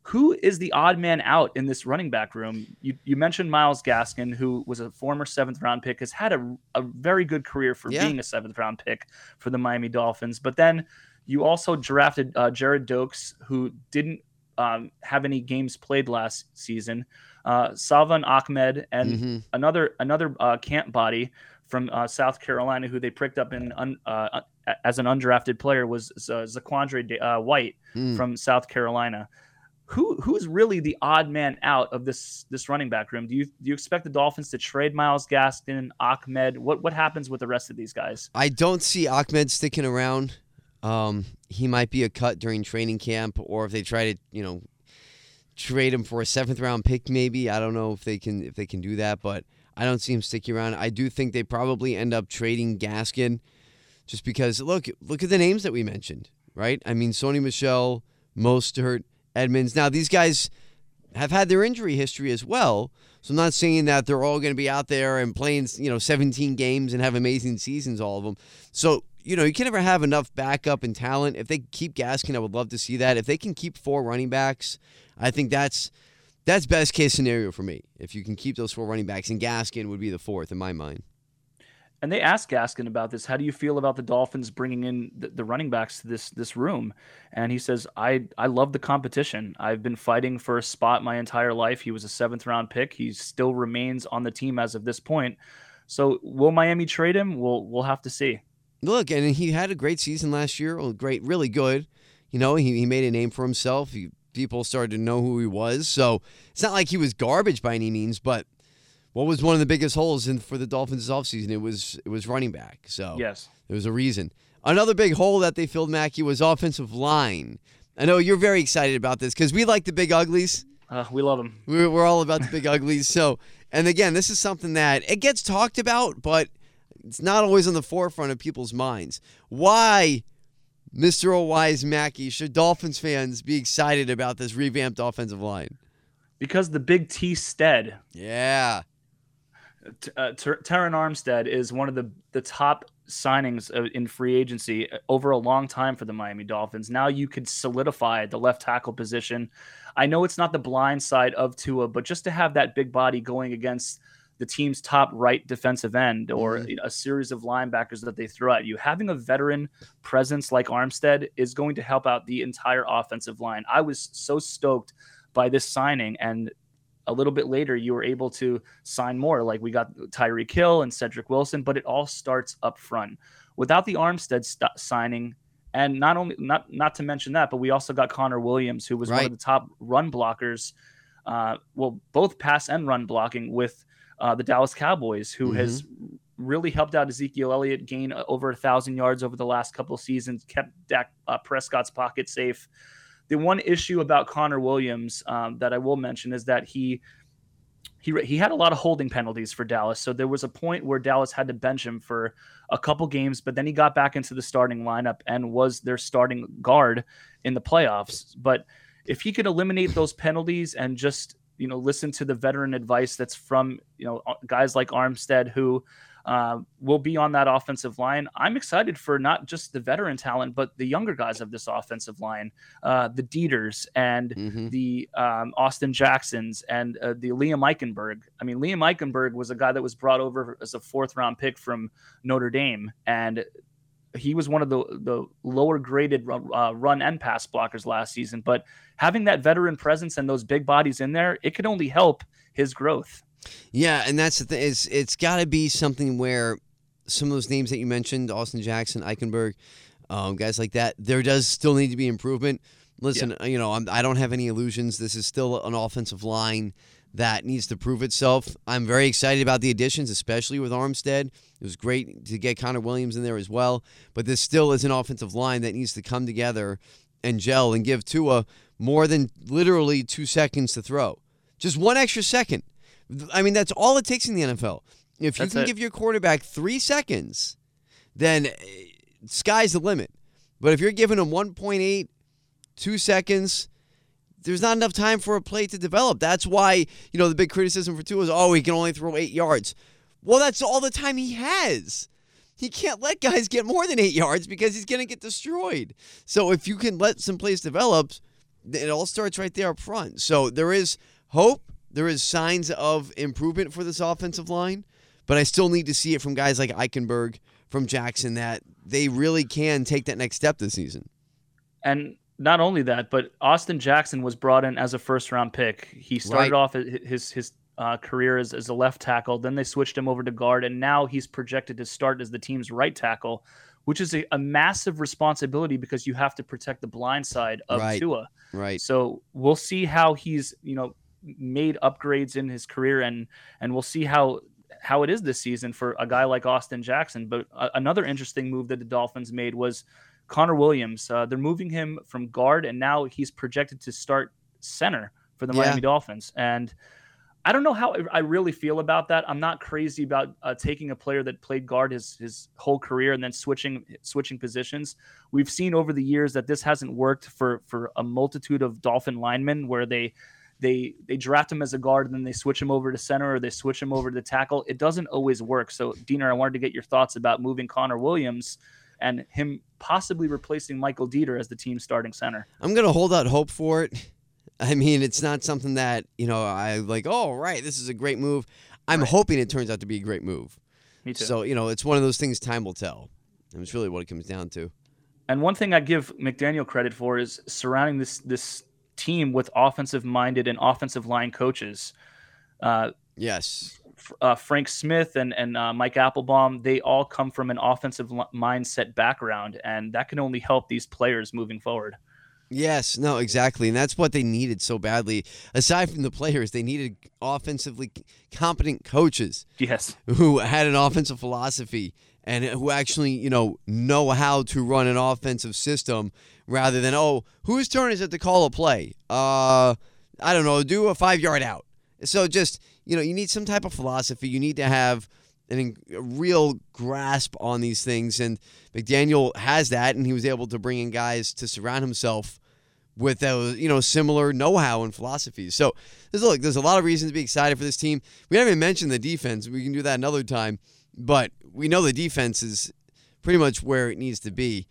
Who is the odd man out in this running back room? You, you mentioned Myles Gaskin, who was a former seventh round pick, has had a, a very good career for Yeah. being a seventh round pick for the Miami Dolphins. But then you also drafted uh, Gerrid Doaks, who didn't um, have any games played last season. Uh, Salvon Ahmed and Mhm. another another uh, camp body from uh, South Carolina, who they picked up in un, uh, as an undrafted player, was uh, Zaquandre uh, White Mm. from South Carolina. Who who's really the odd man out of this this running back room? Do you do you expect the Dolphins to trade Myles Gaskin, Ahmed? What what happens with the rest of these guys? I don't see Ahmed sticking around. Um, he might be a cut during training camp, or if they try to, you know, trade him for a seventh round pick, maybe. I don't know if they can if they can do that, but I don't see him sticking around. I do think they probably end up trading Gaskin, just because look look at the names that we mentioned, right? I mean, Sony Michel, Mostert, Edmonds. Now these guys have had their injury history as well. So I'm not saying that they're all going to be out there and playing, you know, 17 games and have amazing seasons, all of them. So, you know, you can never have enough backup and talent. If they keep Gaskin, I would love to see that. If they can keep four running backs, I think that's that's best case scenario for me. If you can keep those four running backs, and Gaskin would be the fourth in my mind. And they asked Gaskin about this. How do you feel about the Dolphins bringing in the, the running backs to this this room? And he says, "I I love the competition. I've been fighting for a spot my entire life. He was a seventh round pick. He still remains on the team as of this point. So will Miami trade him? We'll we'll have to see. Look, and he had a great season last year. Well, great, really good. You know, he, he made a name for himself. He, people started to know who he was. So it's not like he was garbage by any means, but what was one of the biggest holes in for the Dolphins this offseason? It was it was running back. So Yes. there was a reason. Another big hole that they filled, Mackey, was offensive line. I know you're very excited about this because we like the big uglies. Uh, we love them. We're, we're all about the big uglies. So, and again, this is something that it gets talked about, but it's not always on the forefront of people's minds. Why, Mr. O'Wise Mackey, should Dolphins fans be excited about this revamped offensive line? Because the big T Stead Yeah. Uh, Ter- Terron Armstead is one of the the top signings in free agency uh, over a long time for the Miami Dolphins. Now you could solidify the left tackle position. I know it's not the blind side of Tua, but just to have that big body going against the team's top right defensive end or mm-hmm. a series of linebackers that they throw at you, having a veteran presence like Armstead is going to help out the entire offensive line. I was so stoked by this signing and a little bit later you were able to sign more like we got Tyreek Hill and Cedric Wilson but it all starts up front without the Armstead st- signing and not only not not to mention that but we also got Connor Williams who was right. one of the top run blockers uh, well both pass and run blocking with uh, the Dallas Cowboys who mm-hmm. has really helped out Ezekiel Elliott gain over a thousand yards over the last couple of seasons kept Dak uh, Prescott's pocket safe the one issue about Connor Williams um, that I will mention is that he he he had a lot of holding penalties for Dallas. So there was a point where Dallas had to bench him for a couple games, but then he got back into the starting lineup and was their starting guard in the playoffs. But if he could eliminate those penalties and just you know listen to the veteran advice that's from you know guys like Armstead who uh, will be on that offensive line. I'm excited for not just the veteran talent, but the younger guys of this offensive line, uh, the Deiters and mm-hmm. the um, Austin Jacksons and uh, the Liam Eichenberg. I mean, Liam Eichenberg was a guy that was brought over as a fourth round pick from Notre Dame, and he was one of the the lower graded uh, run and pass blockers last season. But having that veteran presence and those big bodies in there, it could only help his growth. Yeah, and that's the thing. It's it's got to be something where some of those names that you mentioned, Austin Jackson, Eichenberg, um, guys like that, there does still need to be improvement. Listen, yeah. you know, I'm, I do not have any illusions. This is still an offensive line that needs to prove itself. I'm very excited about the additions, especially with Armstead. It was great to get Connor Williams in there as well. But this still is an offensive line that needs to come together and gel and give Tua more than literally two seconds to throw. Just one extra second. I mean, that's all it takes in the NFL. If you that's can it. give your quarterback three seconds, then eh, sky's the limit. But if you're giving him 1.8, two seconds, there's not enough time for a play to develop. That's why, you know, the big criticism for Tua is, oh, he can only throw eight yards. Well, that's all the time he has. He can't let guys get more than eight yards because he's going to get destroyed. So if you can let some plays develop, it all starts right there up front. So there is hope. There is signs of improvement for this offensive line, but I still need to see it from guys like Eichenberg, from Jackson, that they really can take that next step this season. And not only that, but Austin Jackson was brought in as a first round pick. He started right. off his his uh, career as, as a left tackle. Then they switched him over to guard, and now he's projected to start as the team's right tackle, which is a, a massive responsibility because you have to protect the blind side of right. Tua. Right. So we'll see how he's you know made upgrades in his career, and and we'll see how how it is this season for a guy like Austin Jackson. But uh, another interesting move that the Dolphins made was Connor Williams. Uh, they're moving him from guard, and now he's projected to start center for the yeah. Miami Dolphins. And I don't know how I really feel about that. I'm not crazy about uh, taking a player that played guard his his whole career and then switching switching positions. We've seen over the years that this hasn't worked for for a multitude of Dolphin linemen where they they they draft him as a guard and then they switch him over to center or they switch him over to tackle. It doesn't always work. So, Diener, I wanted to get your thoughts about moving Connor Williams and him possibly replacing Michael Deiter as the team's starting center. I'm going to hold out hope for it. I mean, it's not something that, you know, I like, oh, right, this is a great move. I'm right. hoping it turns out to be a great move. Me too. So, you know, it's one of those things time will tell. And it's really what it comes down to. And one thing I give McDaniel credit for is surrounding this this team with offensive minded and offensive line coaches. Uh, yes. Uh, Frank Smith and and uh, Mike Applebaum, they all come from an offensive mindset background, and that can only help these players moving forward. Yes, no, exactly. And that's what they needed so badly. Aside from the players, they needed offensively competent coaches. Yes. Who had an offensive philosophy and who actually, you know, know how to run an offensive system rather than, oh, whose turn is it to call a play? Uh, I don't know, do a five yard out. So just, you know, you need some type of philosophy. You need to have an, a real grasp on these things. And McDaniel has that, and he was able to bring in guys to surround himself with those, you know, similar know-how and philosophies. So there's look, there's a lot of reasons to be excited for this team. We haven't even mentioned the defense. We can do that another time, but we know the defense is pretty much where it needs to be.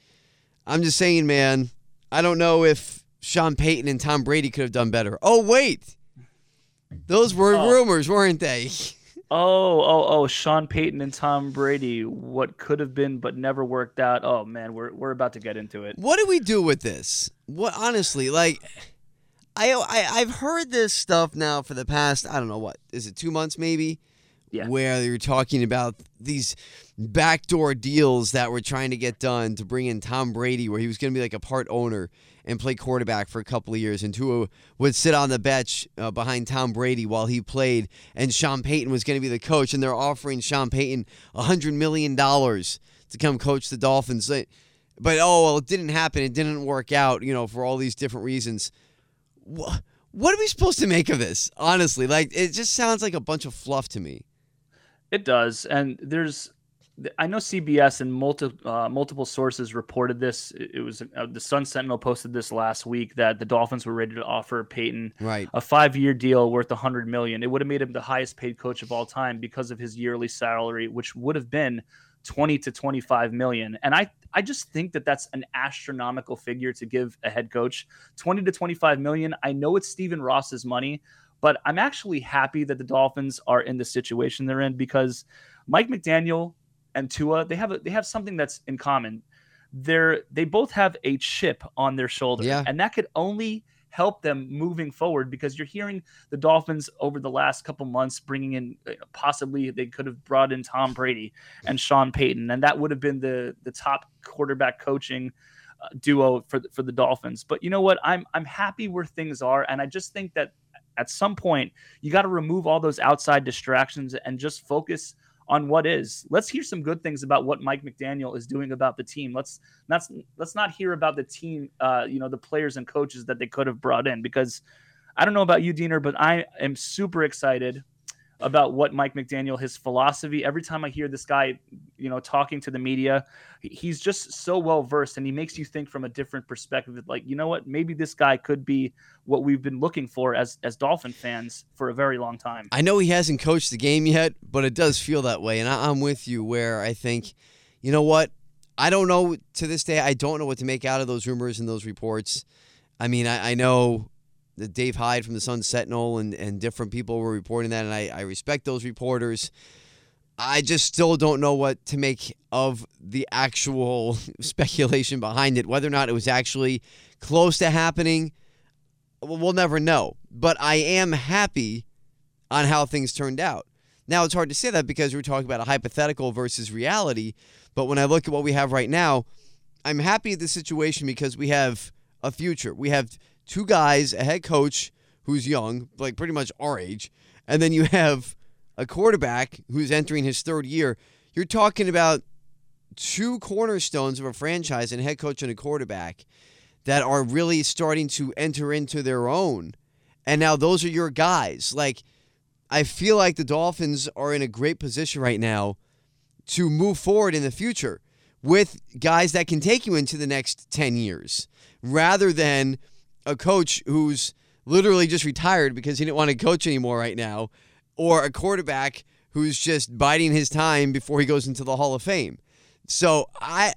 I'm just saying, man, I don't know if Sean Payton and Tom Brady could have done better. Oh, wait. Those were Oh. rumors, weren't they? Oh, oh, oh, Sean Payton and Tom Brady, what could have been but never worked out. Oh man, we're we're about to get into it. What do we do with this? What honestly, like I, I I've heard this stuff now for the past, I don't know what, is it 2 months maybe? Yeah. Where you're talking about these backdoor deals that were trying to get done to bring in Tom Brady where he was going to be like a part owner and play quarterback for a couple of years and Tua would sit on the bench uh, behind Tom Brady while he played and Sean Payton was going to be the coach and they're offering Sean Payton 100 million dollars to come coach the Dolphins. But oh well, it didn't happen. It didn't work out. You know, for all these different reasons. What what are we supposed to make of this? Honestly, like it just sounds like a bunch of fluff to me. It does, and there's. I know CBS and multi, uh, multiple sources reported this. It was uh, the Sun Sentinel posted this last week that the Dolphins were ready to offer Payton Right. a five-year deal worth 100 million. It would have made him the highest-paid coach of all time because of his yearly salary, which would have been 20 to 25 million. And I, I just think that that's an astronomical figure to give a head coach. 20 to 25 million. I know it's Stephen Ross's money, but I'm actually happy that the Dolphins are in the situation they're in because Mike McDaniel and Tua, they have a, they have something that's in common. They're they both have a chip on their shoulder, Yeah. and that could only help them moving forward because you're hearing the Dolphins over the last couple months bringing in uh, possibly they could have brought in Tom Brady and Sean Payton, and that would have been the the top quarterback coaching uh, duo for the, for the Dolphins. But you know what? I'm I'm happy where things are, and I just think that at some point you got to remove all those outside distractions and just focus on what is. Let's hear some good things about what Mike McDaniel is doing about the team. Let's let's let's not hear about the team, uh, you know, the players and coaches that they could have brought in because I don't know about you, Diener, but I am super excited about what Mike McDaniel, his philosophy. Every time I hear this guy, you know, talking to the media, he's just so well versed and he makes you think from a different perspective. Like, you know what? Maybe this guy could be what we've been looking for as as Dolphin fans for a very long time. I know he hasn't coached the game yet, but it does feel that way. And I'm with you where I think, you know what? I don't know to this day, I don't know what to make out of those rumors and those reports. I mean, I, I know that Dave Hyde from the Sun Sentinel and, and different people were reporting that, and I, I respect those reporters. I just still don't know what to make of the actual speculation behind it, whether or not it was actually close to happening. Well, we'll never know. But I am happy on how things turned out. Now, it's hard to say that because we're talking about a hypothetical versus reality. But when I look at what we have right now, I'm happy at the situation because we have a future. We have two guys, a head coach who's young, like pretty much our age, and then you have a quarterback who's entering his third year. You're talking about two cornerstones of a franchise and a head coach and a quarterback that are really starting to enter into their own. And now those are your guys. Like, I feel like the Dolphins are in a great position right now to move forward in the future with guys that can take you into the next 10 years rather than a coach who's literally just retired because he didn't want to coach anymore right now or a quarterback who's just biding his time before he goes into the Hall of Fame. So I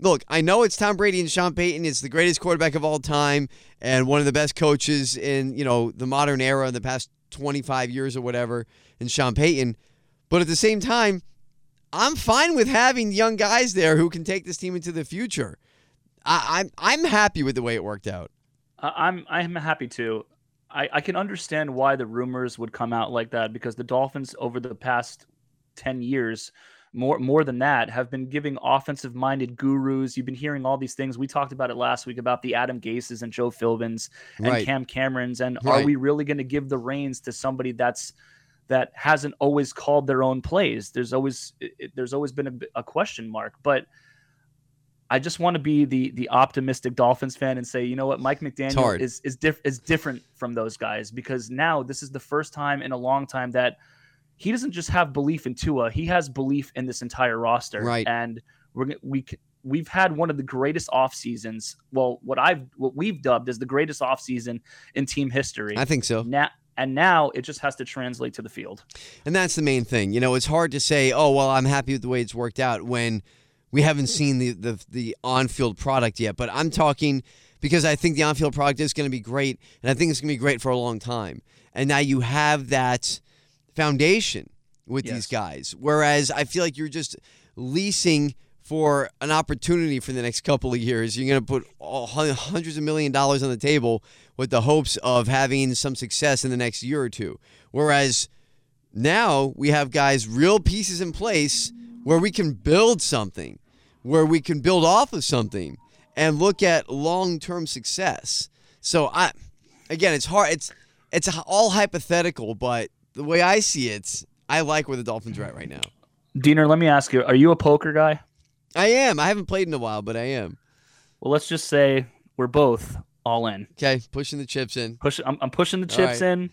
look, I know it's Tom Brady and Sean Payton. It's the greatest quarterback of all time and one of the best coaches in, you know, the modern era in the past 25 years or whatever, in Sean Payton. But at the same time, I'm fine with having young guys there who can take this team into the future. I, I'm I'm happy with the way it worked out. I- I'm I'm happy to. I, I can understand why the rumors would come out like that because the Dolphins over the past ten years, more more than that, have been giving offensive minded gurus. You've been hearing all these things. We talked about it last week about the Adam Gases and Joe Philbins and Right. Cam Camerons. And Right. are we really going to give the reins to somebody that's that hasn't always called their own plays? There's always it, there's always been a question mark, but. I just want to be the the optimistic Dolphins fan and say, you know what, Mike McDaniel is is diff- is different from those guys because now this is the first time in a long time that he doesn't just have belief in Tua, he has belief in this entire roster. Right. And we're we we've had one of the greatest off seasons. Well, what I've what we've dubbed as the greatest off season in team history. I think so. now and now it just has to translate to the field. And that's the main thing. You know, it's hard to say, oh, well, I'm happy with the way it's worked out when we haven't seen the the, the on field product yet. But I'm talking because I think the on field product is going to be great, and I think it's going to be great for a long time. And now you have that foundation with Yes. these guys. Whereas I feel like you're just leasing for an opportunity for the next couple of years. You're going to put all, hun- hundreds of million dollars on the table with the hopes of having some success in the next year or two. Whereas now we have guys, real pieces in place where we can build something, where we can build off of something and look at long-term success. So I, again, it's hard. It's it's all hypothetical, but the way I see it, I like where the Dolphins are at right now. Diener, let me ask you: Are you a poker guy? I am. I haven't played in a while, but I am. Well, let's just say we're both all in. Okay, pushing the chips in. Push. I'm, I'm pushing the chips right. in.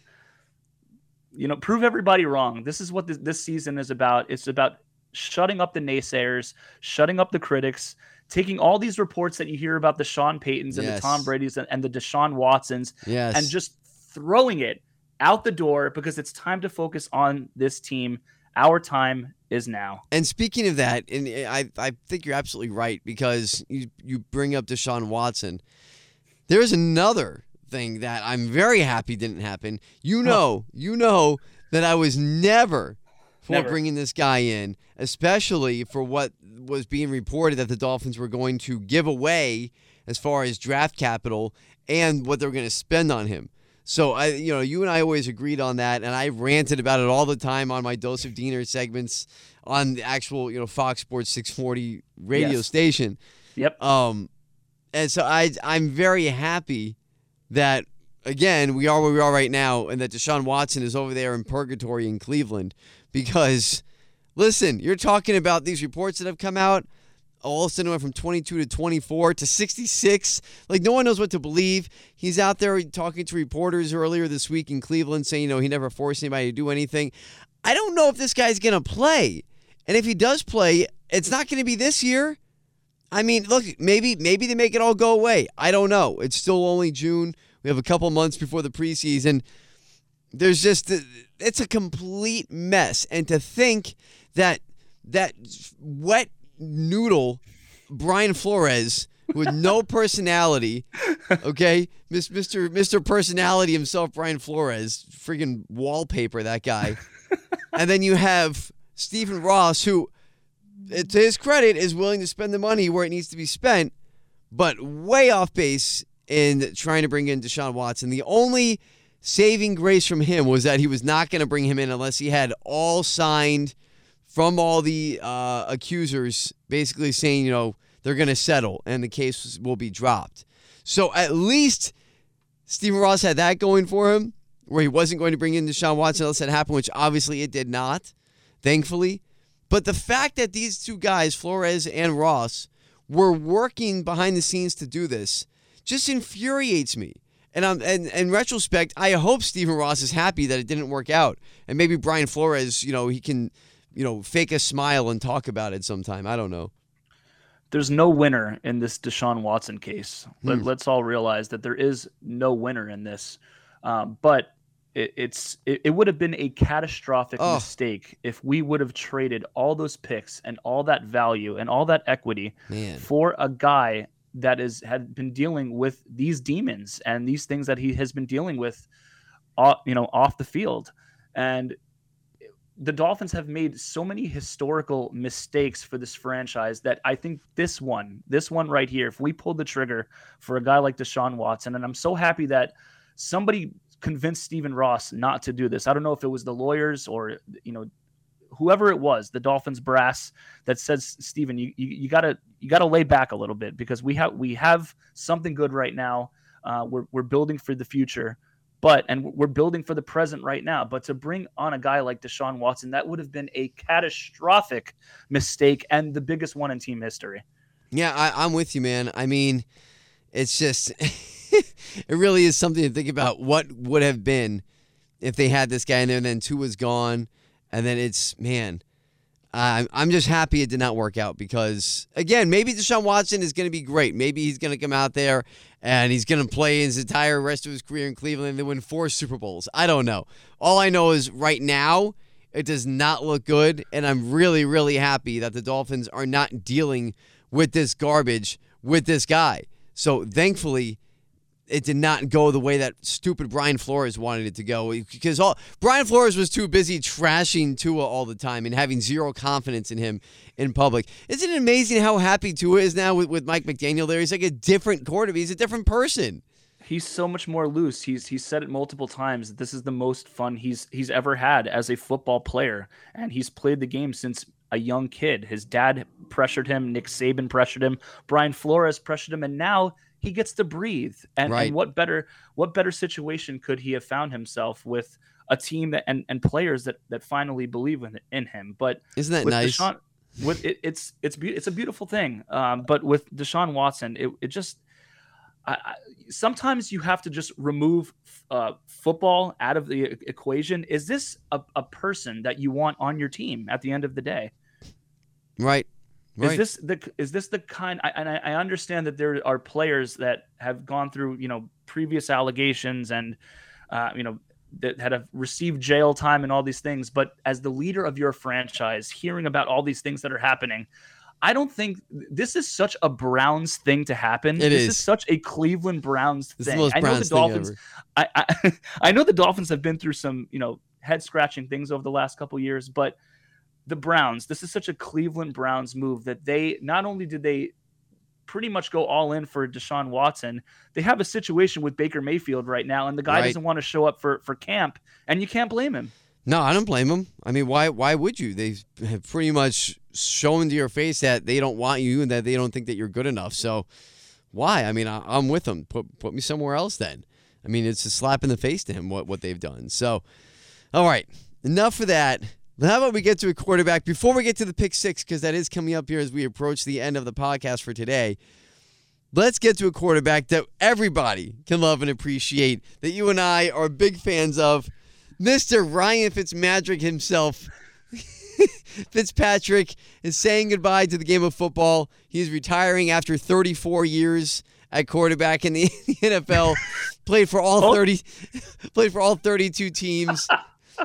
You know, prove everybody wrong. This is what this, this season is about. It's about shutting up the naysayers, shutting up the critics, taking all these reports that you hear about the Sean Paytons and Yes. the Tom Brady's and, and the Deshaun Watsons, Yes. and just throwing it out the door because it's time to focus on this team. Our time is now. And speaking of that, and eh, I, I think you're absolutely right because you, you bring up Deshaun Watson. There's another thing that I'm very happy didn't happen. You know, you know that I was never for Never. bringing this guy in, especially for what was being reported that the Dolphins were going to give away as far as draft capital and what they were going to spend on him. So I, you know, you and I always agreed on that, and I ranted about it all the time on my Dose of Diener segments on the actual, you know, Fox Sports 640 radio Yes. station. Yep. Um, and so I, I'm very happy that again we are where we are right now, and that Deshaun Watson is over there in purgatory in Cleveland because, listen, you're talking about these reports that have come out. All of a sudden went from 22 to 24 to 66. Like no one knows what to believe. He's out there talking to reporters earlier this week in Cleveland, saying you know he never forced anybody to do anything. I don't know if this guy's gonna play, and if he does play, it's not gonna be this year. I mean, look, maybe maybe they make it all go away. I don't know. It's still only June. We have a couple months before the preseason. There's just it's a complete mess, and to think that that wet noodle Brian Flores with no personality, okay, Mr. Mr. Personality himself, Brian Flores, freaking wallpaper that guy, and then you have Stephen Ross, who it- to his credit, is willing to spend the money where it needs to be spent, but way off base in trying to bring in Deshaun Watson. The only saving grace from him was that he was not going to bring him in unless he had all signed from all the uh, accusers, basically saying, you know, they're going to settle and the case will be dropped. So at least Stephen Ross had that going for him, where he wasn't going to bring in Deshaun Watson unless that happened, which obviously it did not, thankfully. But the fact that these two guys, Flores and Ross, were working behind the scenes to do this just infuriates me. And I'm and in retrospect, I hope Stephen Ross is happy that it didn't work out. And maybe Brian Flores, you know, he can, you know, fake a smile and talk about it sometime. I don't know. there's no winner in this Deshaun Watson case. Let, let's all realize that there is no winner in this. Um, but it, it's it, it would have been a catastrophic Oh. mistake if we would have traded all those picks and all that value and all that equity Man. for a guy that is had been dealing with these demons and these things that he has been dealing with, off, you know, off the field. And the Dolphins have made so many historical mistakes for this franchise that I think this one, this one right here, if we pulled the trigger for a guy like Deshaun Watson, and I'm so happy that somebody convinced Stephen Ross not to do this. I don't know if it was the lawyers or you know whoever it was, the Dolphins brass that says Stephen, you, you you gotta you gotta lay back a little bit because we have we have something good right now. Uh, we're we're building for the future but and we're building for the present right now. But to bring on a guy like Deshaun Watson, that would have been a catastrophic mistake and the biggest one in team history. Yeah, I, I'm with you, man. I mean, it's just, it really is something to think about. What would have been if they had this guy in there and then Tua was gone, and then it's man. I'm I'm just happy it did not work out because again, maybe Deshaun Watson is going to be great. Maybe he's going to come out there and he's going to play his entire rest of his career in Cleveland and win four Super Bowls. I don't know. All I know is right now It does not look good, and I'm really, really happy that the Dolphins are not dealing with this garbage with this guy. So thankfully, it did not go the way that stupid Brian Flores wanted it to go because all Brian Flores was too busy trashing Tua all the time and having zero confidence in him in public. Isn't it amazing how happy Tua is now with, with Mike McDaniel there? He's like a different quarterback. He's a different person. He's so much more loose. He's he's said it multiple times that this is the most fun he's he's ever had as a football player, and he's played the game since a young kid. His dad pressured him, Nick Saban pressured him, Brian Flores pressured him, and now he gets to breathe. And, right. and what better what better situation could he have found himself with a team that and, and players that that finally believe in, in him? But isn't that nice? Deshaun, with it, it's it's it's a beautiful thing. Um, but with Deshaun Watson, it, it just I, I, sometimes you have to just remove uh, football out of the equation. Is this a, a person that you want on your team at the end of the day? Right. Right. Is this the is this the kind? I, and I, I understand that there are players that have gone through you know previous allegations and uh, you know that had received jail time and all these things. But as the leader of your franchise, hearing about all these things that are happening, I don't think this is such a Browns thing to happen. It this is. is such a Cleveland Browns This thing. I know Browns the Dolphins. I, I I know the Dolphins have been through some you know head scratching things over the last couple years, but the Browns, this is such a Cleveland Browns move that they not only did they pretty much go all in for Deshaun Watson, they have a situation with Baker Mayfield right now, and the guy Right. doesn't want to show up for for camp, and you can't blame him. No, I don't blame them. I mean, why? Why would you? They have pretty much shown to your face that they don't want you and that they don't think that you're good enough. So, why? I mean, I, I'm with them. Put put me somewhere else then. I mean, it's a slap in the face to him what what they've done. So, all right, enough of that. How about we get to a quarterback before we get to the pick six because that is coming up here as we approach the end of the podcast for today. Let's get to a quarterback that everybody can love and appreciate, that you and I are big fans of, Mr. Ryan Fitzmagic himself. Fitzpatrick is saying goodbye to the game of football. He's retiring after 34 years at quarterback in the NFL. played for all 30 played for all 32 teams.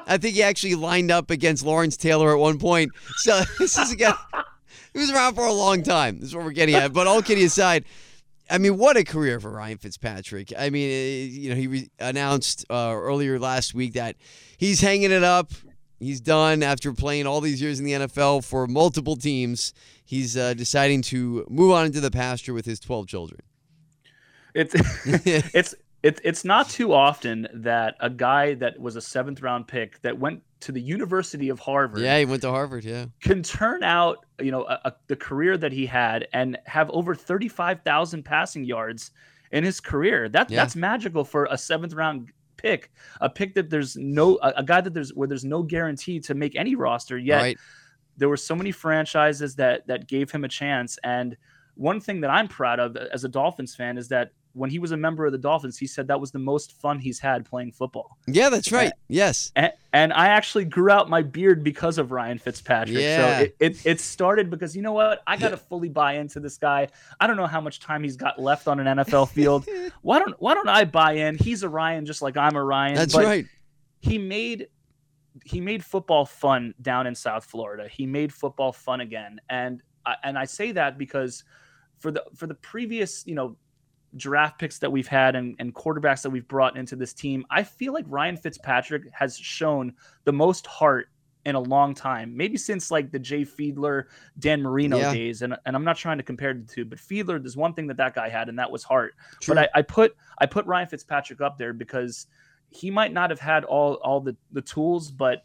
I think he actually lined up against Lawrence Taylor at one point. So this is a guy he was around for a long time. This is what we're getting at. But all kidding aside, I mean, what a career for Ryan Fitzpatrick. I mean, eh, you know, he re- announced uh, earlier last week that he's hanging it up. He's done after playing all these years in the NFL for multiple teams. He's uh, deciding to move on into the pasture with his 12 children. It's it's it's it's not too often that a guy that was a seventh round pick that went to the University of Harvard Yeah, he went to Harvard. Yeah. can turn out you know a, a, the career that he had and have over thirty five thousand passing yards in his career. That Yeah. that's magical for a seventh round pick, a pick that there's no a, a guy that there's where there's no guarantee to make any roster yet Right. there were so many franchises that that gave him a chance and one thing that i'm proud of as a dolphins fan is that when he was a member of the dolphins he said that was the most fun he's had playing football Yeah, that's right. Yes. and, and i actually grew out my beard because of ryan fitzpatrick Yeah. so it, it, it started because you know what i gotta fully buy into this guy i don't know how much time he's got left on an nfl field why don't why don't i buy in he's a ryan just like i'm a ryan That's but right. he made he made football fun down in South Florida. He made football fun again, and I and I say that because for the for the previous you know draft picks that we've had and, and quarterbacks that we've brought into this team, I feel like Ryan Fitzpatrick has shown the most heart in a long time, maybe since like the Jay Fiedler, Dan Marino Yeah. days. And, and I'm not trying to compare the two, but Fiedler, there's one thing that that guy had, and that was heart. True. But I, I put I put Ryan Fitzpatrick up there because he might not have had all all the the tools, but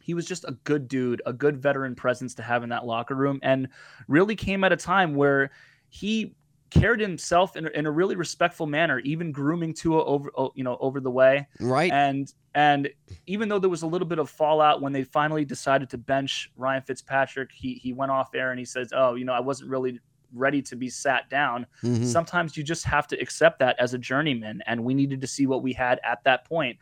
he was just a good dude, a good veteran presence to have in that locker room, and really came at a time where he carried himself in, a- in a really respectful manner, even grooming Tua over you know over the way, right. and and even though there was a little bit of fallout when they finally decided to bench Ryan Fitzpatrick, he he went off air and he says, "Oh, you know, I wasn't really ready to be sat down." Mhm. sometimes you just have to accept that as a journeyman and we needed to see what we had at that point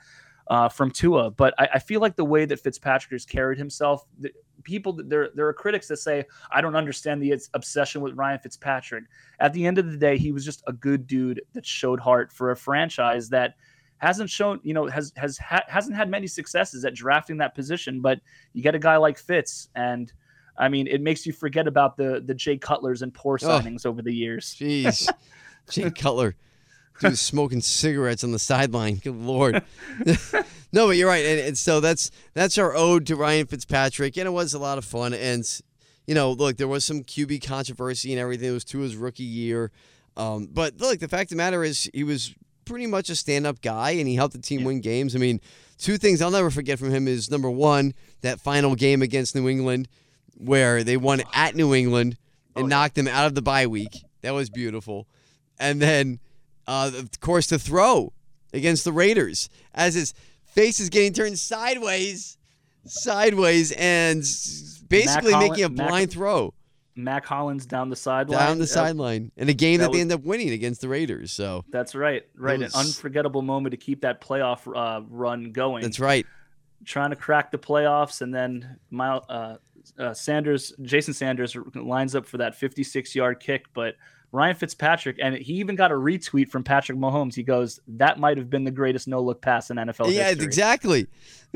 uh, from Tua. But I, I feel like the way that Fitzpatrick has carried himself, the, people there there are critics that say I don't understand the obsession with Ryan Fitzpatrick. At the end of the day, he was just a good dude that showed heart for a franchise that hasn't shown, you know, has has ha- hasn't had many successes at drafting that position. But you get a guy like Fitz, and I mean, it makes you forget about the the Jay Cutlers and poor signings over the years. Jeez, Jay Cutler, dude smoking cigarettes on the sideline. Good lord. no, but you're right, and, and so that's that's our ode to Ryan Fitzpatrick, and it was a lot of fun. And you know, look, there was some QB controversy and everything. It was to his rookie year. Um, but look, the fact of the matter is, he was pretty much a stand up guy and he helped the team win games. I mean, two things I'll never forget from him is number one, that final game against New England where they won at New England and knocked them out of the bye week. That was beautiful. And then, uh, of course, the throw against the Raiders as his face is getting turned sideways, sideways, and basically Mac making a Holland- Mac- blind throw Mack Hollins down the sideline. down the Uh, sideline in a game that that, they end up winning against the Raiders. So That's right, right. was- An unforgettable moment to keep that playoff uh, run going. that's right. trying to crack the playoffs, and then Miles uh, uh, Sanders, Jason Sanders lines up for that 56 yard kick, but Ryan Fitzpatrick, and he even got a retweet from Patrick Mahomes. He goes, "That might have been the greatest no look pass in NFL yeah, history." exactly.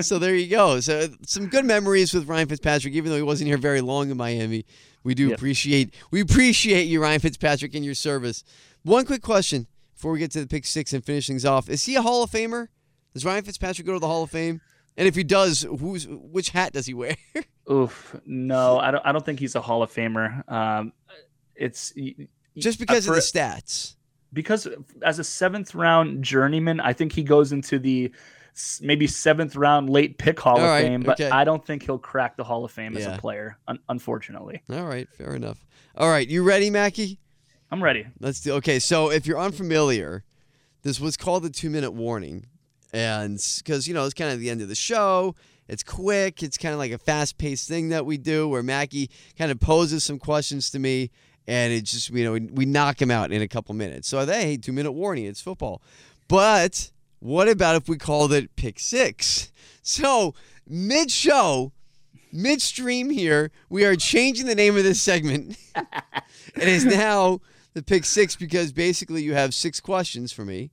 so there you go. So some good memories with Ryan Fitzpatrick, even though he wasn't here very long in Miami. We do Yep. appreciate we appreciate you, Ryan Fitzpatrick, and your service. One quick question before we get to the pick six and finish things off: Is he a Hall of Famer? Does Ryan Fitzpatrick go to the Hall of Fame? And if he does, who's which hat does he wear? Oof, no, I don't. I don't think he's a Hall of Famer. Um, it's Just because for- of the stats. because as a seventh round journeyman, I think he goes into the maybe seventh round late pick Hall All of right, Fame, but okay. I don't think he'll crack the Hall of Fame as a player, un- unfortunately. All right, fair enough. All right, you ready, Mackey? I'm ready. Let's do. Okay, so if you're unfamiliar, this was called the two minute warning, and because you know it's kind of the end of the show, it's quick. It's kind of like a fast paced thing that we do, where Mackey kind of poses some questions to me, and it just you know we, we knock him out in a couple minutes. So they hey, two minute warning. It's football, but what about if we called it pick six? So mid show. Midstream here, we are changing the name of this segment. it is now the pick six because basically you have six questions for me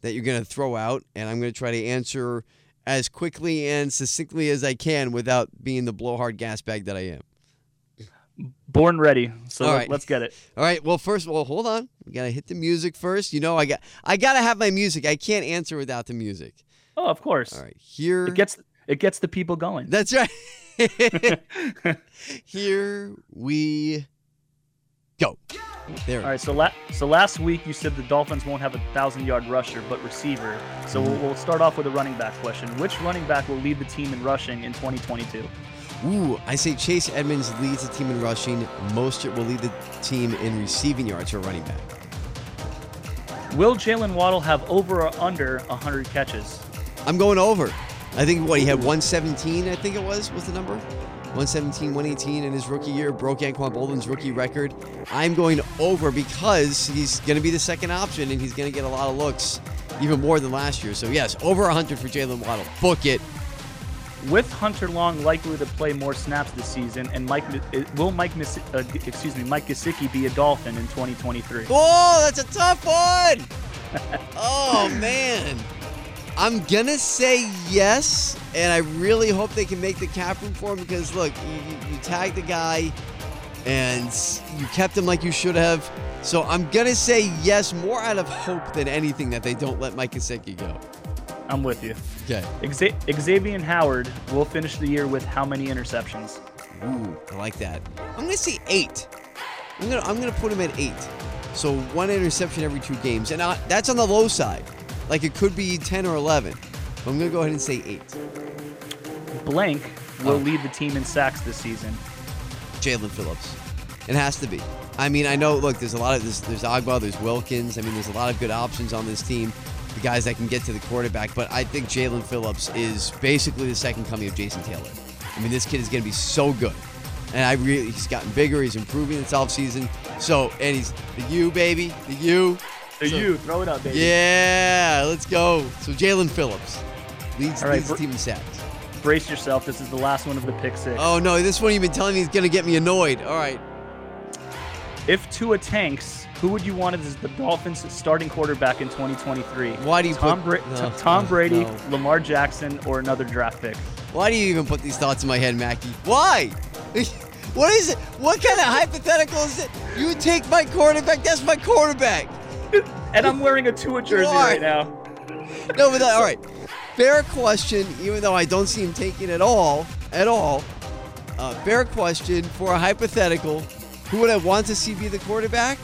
that you're going to throw out, and I'm going to try to answer as quickly and succinctly as I can without being the blowhard gas bag that I am. Born ready. So All right. let's get it. All right. Well, first, well, hold on. We got to hit the music first. You know, I got I got to have my music. I can't answer without the music. Oh, of course. All right. Here. It gets it gets the people going. That's right. Here we go. There. All right, so la- so last week you said the Dolphins won't have a thousand yard rusher, but receiver. So we'll, mm-hmm. we'll start off with a running back question. Which running back will lead the team in rushing in 2022? Ooh, I say Chase Edmonds leads the team in rushing. Mostert will lead the team in receiving yards for a running back. Will Jalen Waddle have over or under 100 catches? I'm going over. I think what he had 117. I think it was was the number. 117, 118 in his rookie year, broke Anquan Boldin's rookie record. I'm going over because he's going to be the second option and he's going to get a lot of looks, even more than last year. So yes, over 100 for Jalen Waddle. Book it. With Hunter Long likely to play more snaps this season, and Mike will Mike uh, excuse me Mike Gesicki be a Dolphin in 2023? Oh, that's a tough one. oh man. I'm gonna say yes, and I really hope they can make the cap room for him because look, you, you, you tagged the guy, and you kept him like you should have. So I'm gonna say yes, more out of hope than anything that they don't let Mike Gesicki go. I'm with you. Okay. Xa- Xavier Howard will finish the year with how many interceptions? Ooh, I like that. I'm gonna say eight. I'm gonna I'm gonna put him at eight. So one interception every two games, and uh, that's on the low side. Like it could be ten or eleven. But I'm gonna go ahead and say eight. Blank will Oh. lead the team in sacks this season. Jaelan Phillips. It has to be. I mean, I know. Look, there's a lot of there's, there's Ogbah, there's Wilkins. I mean, there's a lot of good options on this team. The guys that can get to the quarterback, but I think Jaelan Phillips is basically the second coming of Jason Taylor. I mean, this kid is going to be so good, and I really he's gotten bigger. He's improving this offseason. So, and he's the U baby, the U. To So- you, throw it up, baby. Yeah, let's go. So Jaelan Phillips leads, right, leads the team in sacks. Brace yourself. This is the last one of the pick six. Oh no, this one you've been telling me is going to get me annoyed. All right. If Tua tanks, who would you want as the Dolphins starting quarterback in 2023? Why do you Tom, put Bra- no, Tom Brady, no. Lamar Jackson, or another draft pick? Why do you even put these thoughts in my head, Mackey? Why? What is it? What kind of hypothetical is it? You take my quarterback. That's my quarterback. And I'm wearing a Tua jersey right now. No, but that, all right. Fair question. Even though I don't see him taking it all at all. Uh, fair question for a hypothetical. Who would I want to see be the quarterback?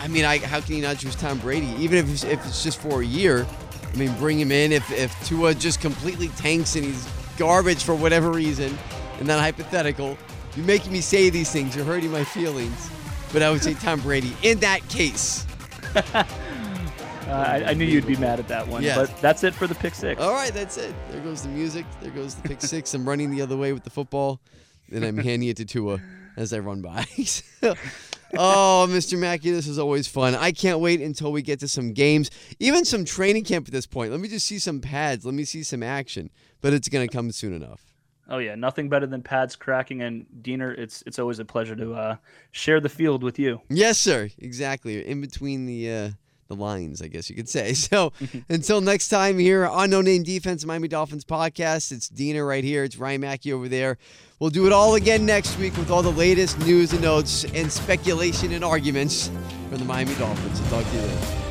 I mean, I, how can you not choose Tom Brady? Even if it's, if it's just for a year. I mean, bring him in. If if Tua just completely tanks and he's garbage for whatever reason, and then hypothetical, you're making me say these things. You're hurting my feelings. But I would say Tom Brady in that case. Uh, I, I knew you'd be mad at that one. Yes. But that's it for the pick six. All right, that's it. There goes the music. There goes the pick six. I'm running the other way with the football, and I'm handing it to Tua as I run by. oh, Mr. Mackey, this is always fun. I can't wait until we get to some games, even some training camp at this point. Let me just see some pads. Let me see some action. But it's going to come soon enough. Oh yeah, nothing better than pads cracking. And Diener, it's it's always a pleasure to uh, share the field with you. Yes, sir. Exactly. In between the uh, the lines, I guess you could say. So until next time here on No Name Defense Miami Dolphins podcast, it's Dina right here. It's Ryan Mackey over there. We'll do it all again next week with all the latest news and notes and speculation and arguments from the Miami Dolphins. I'll talk to you then.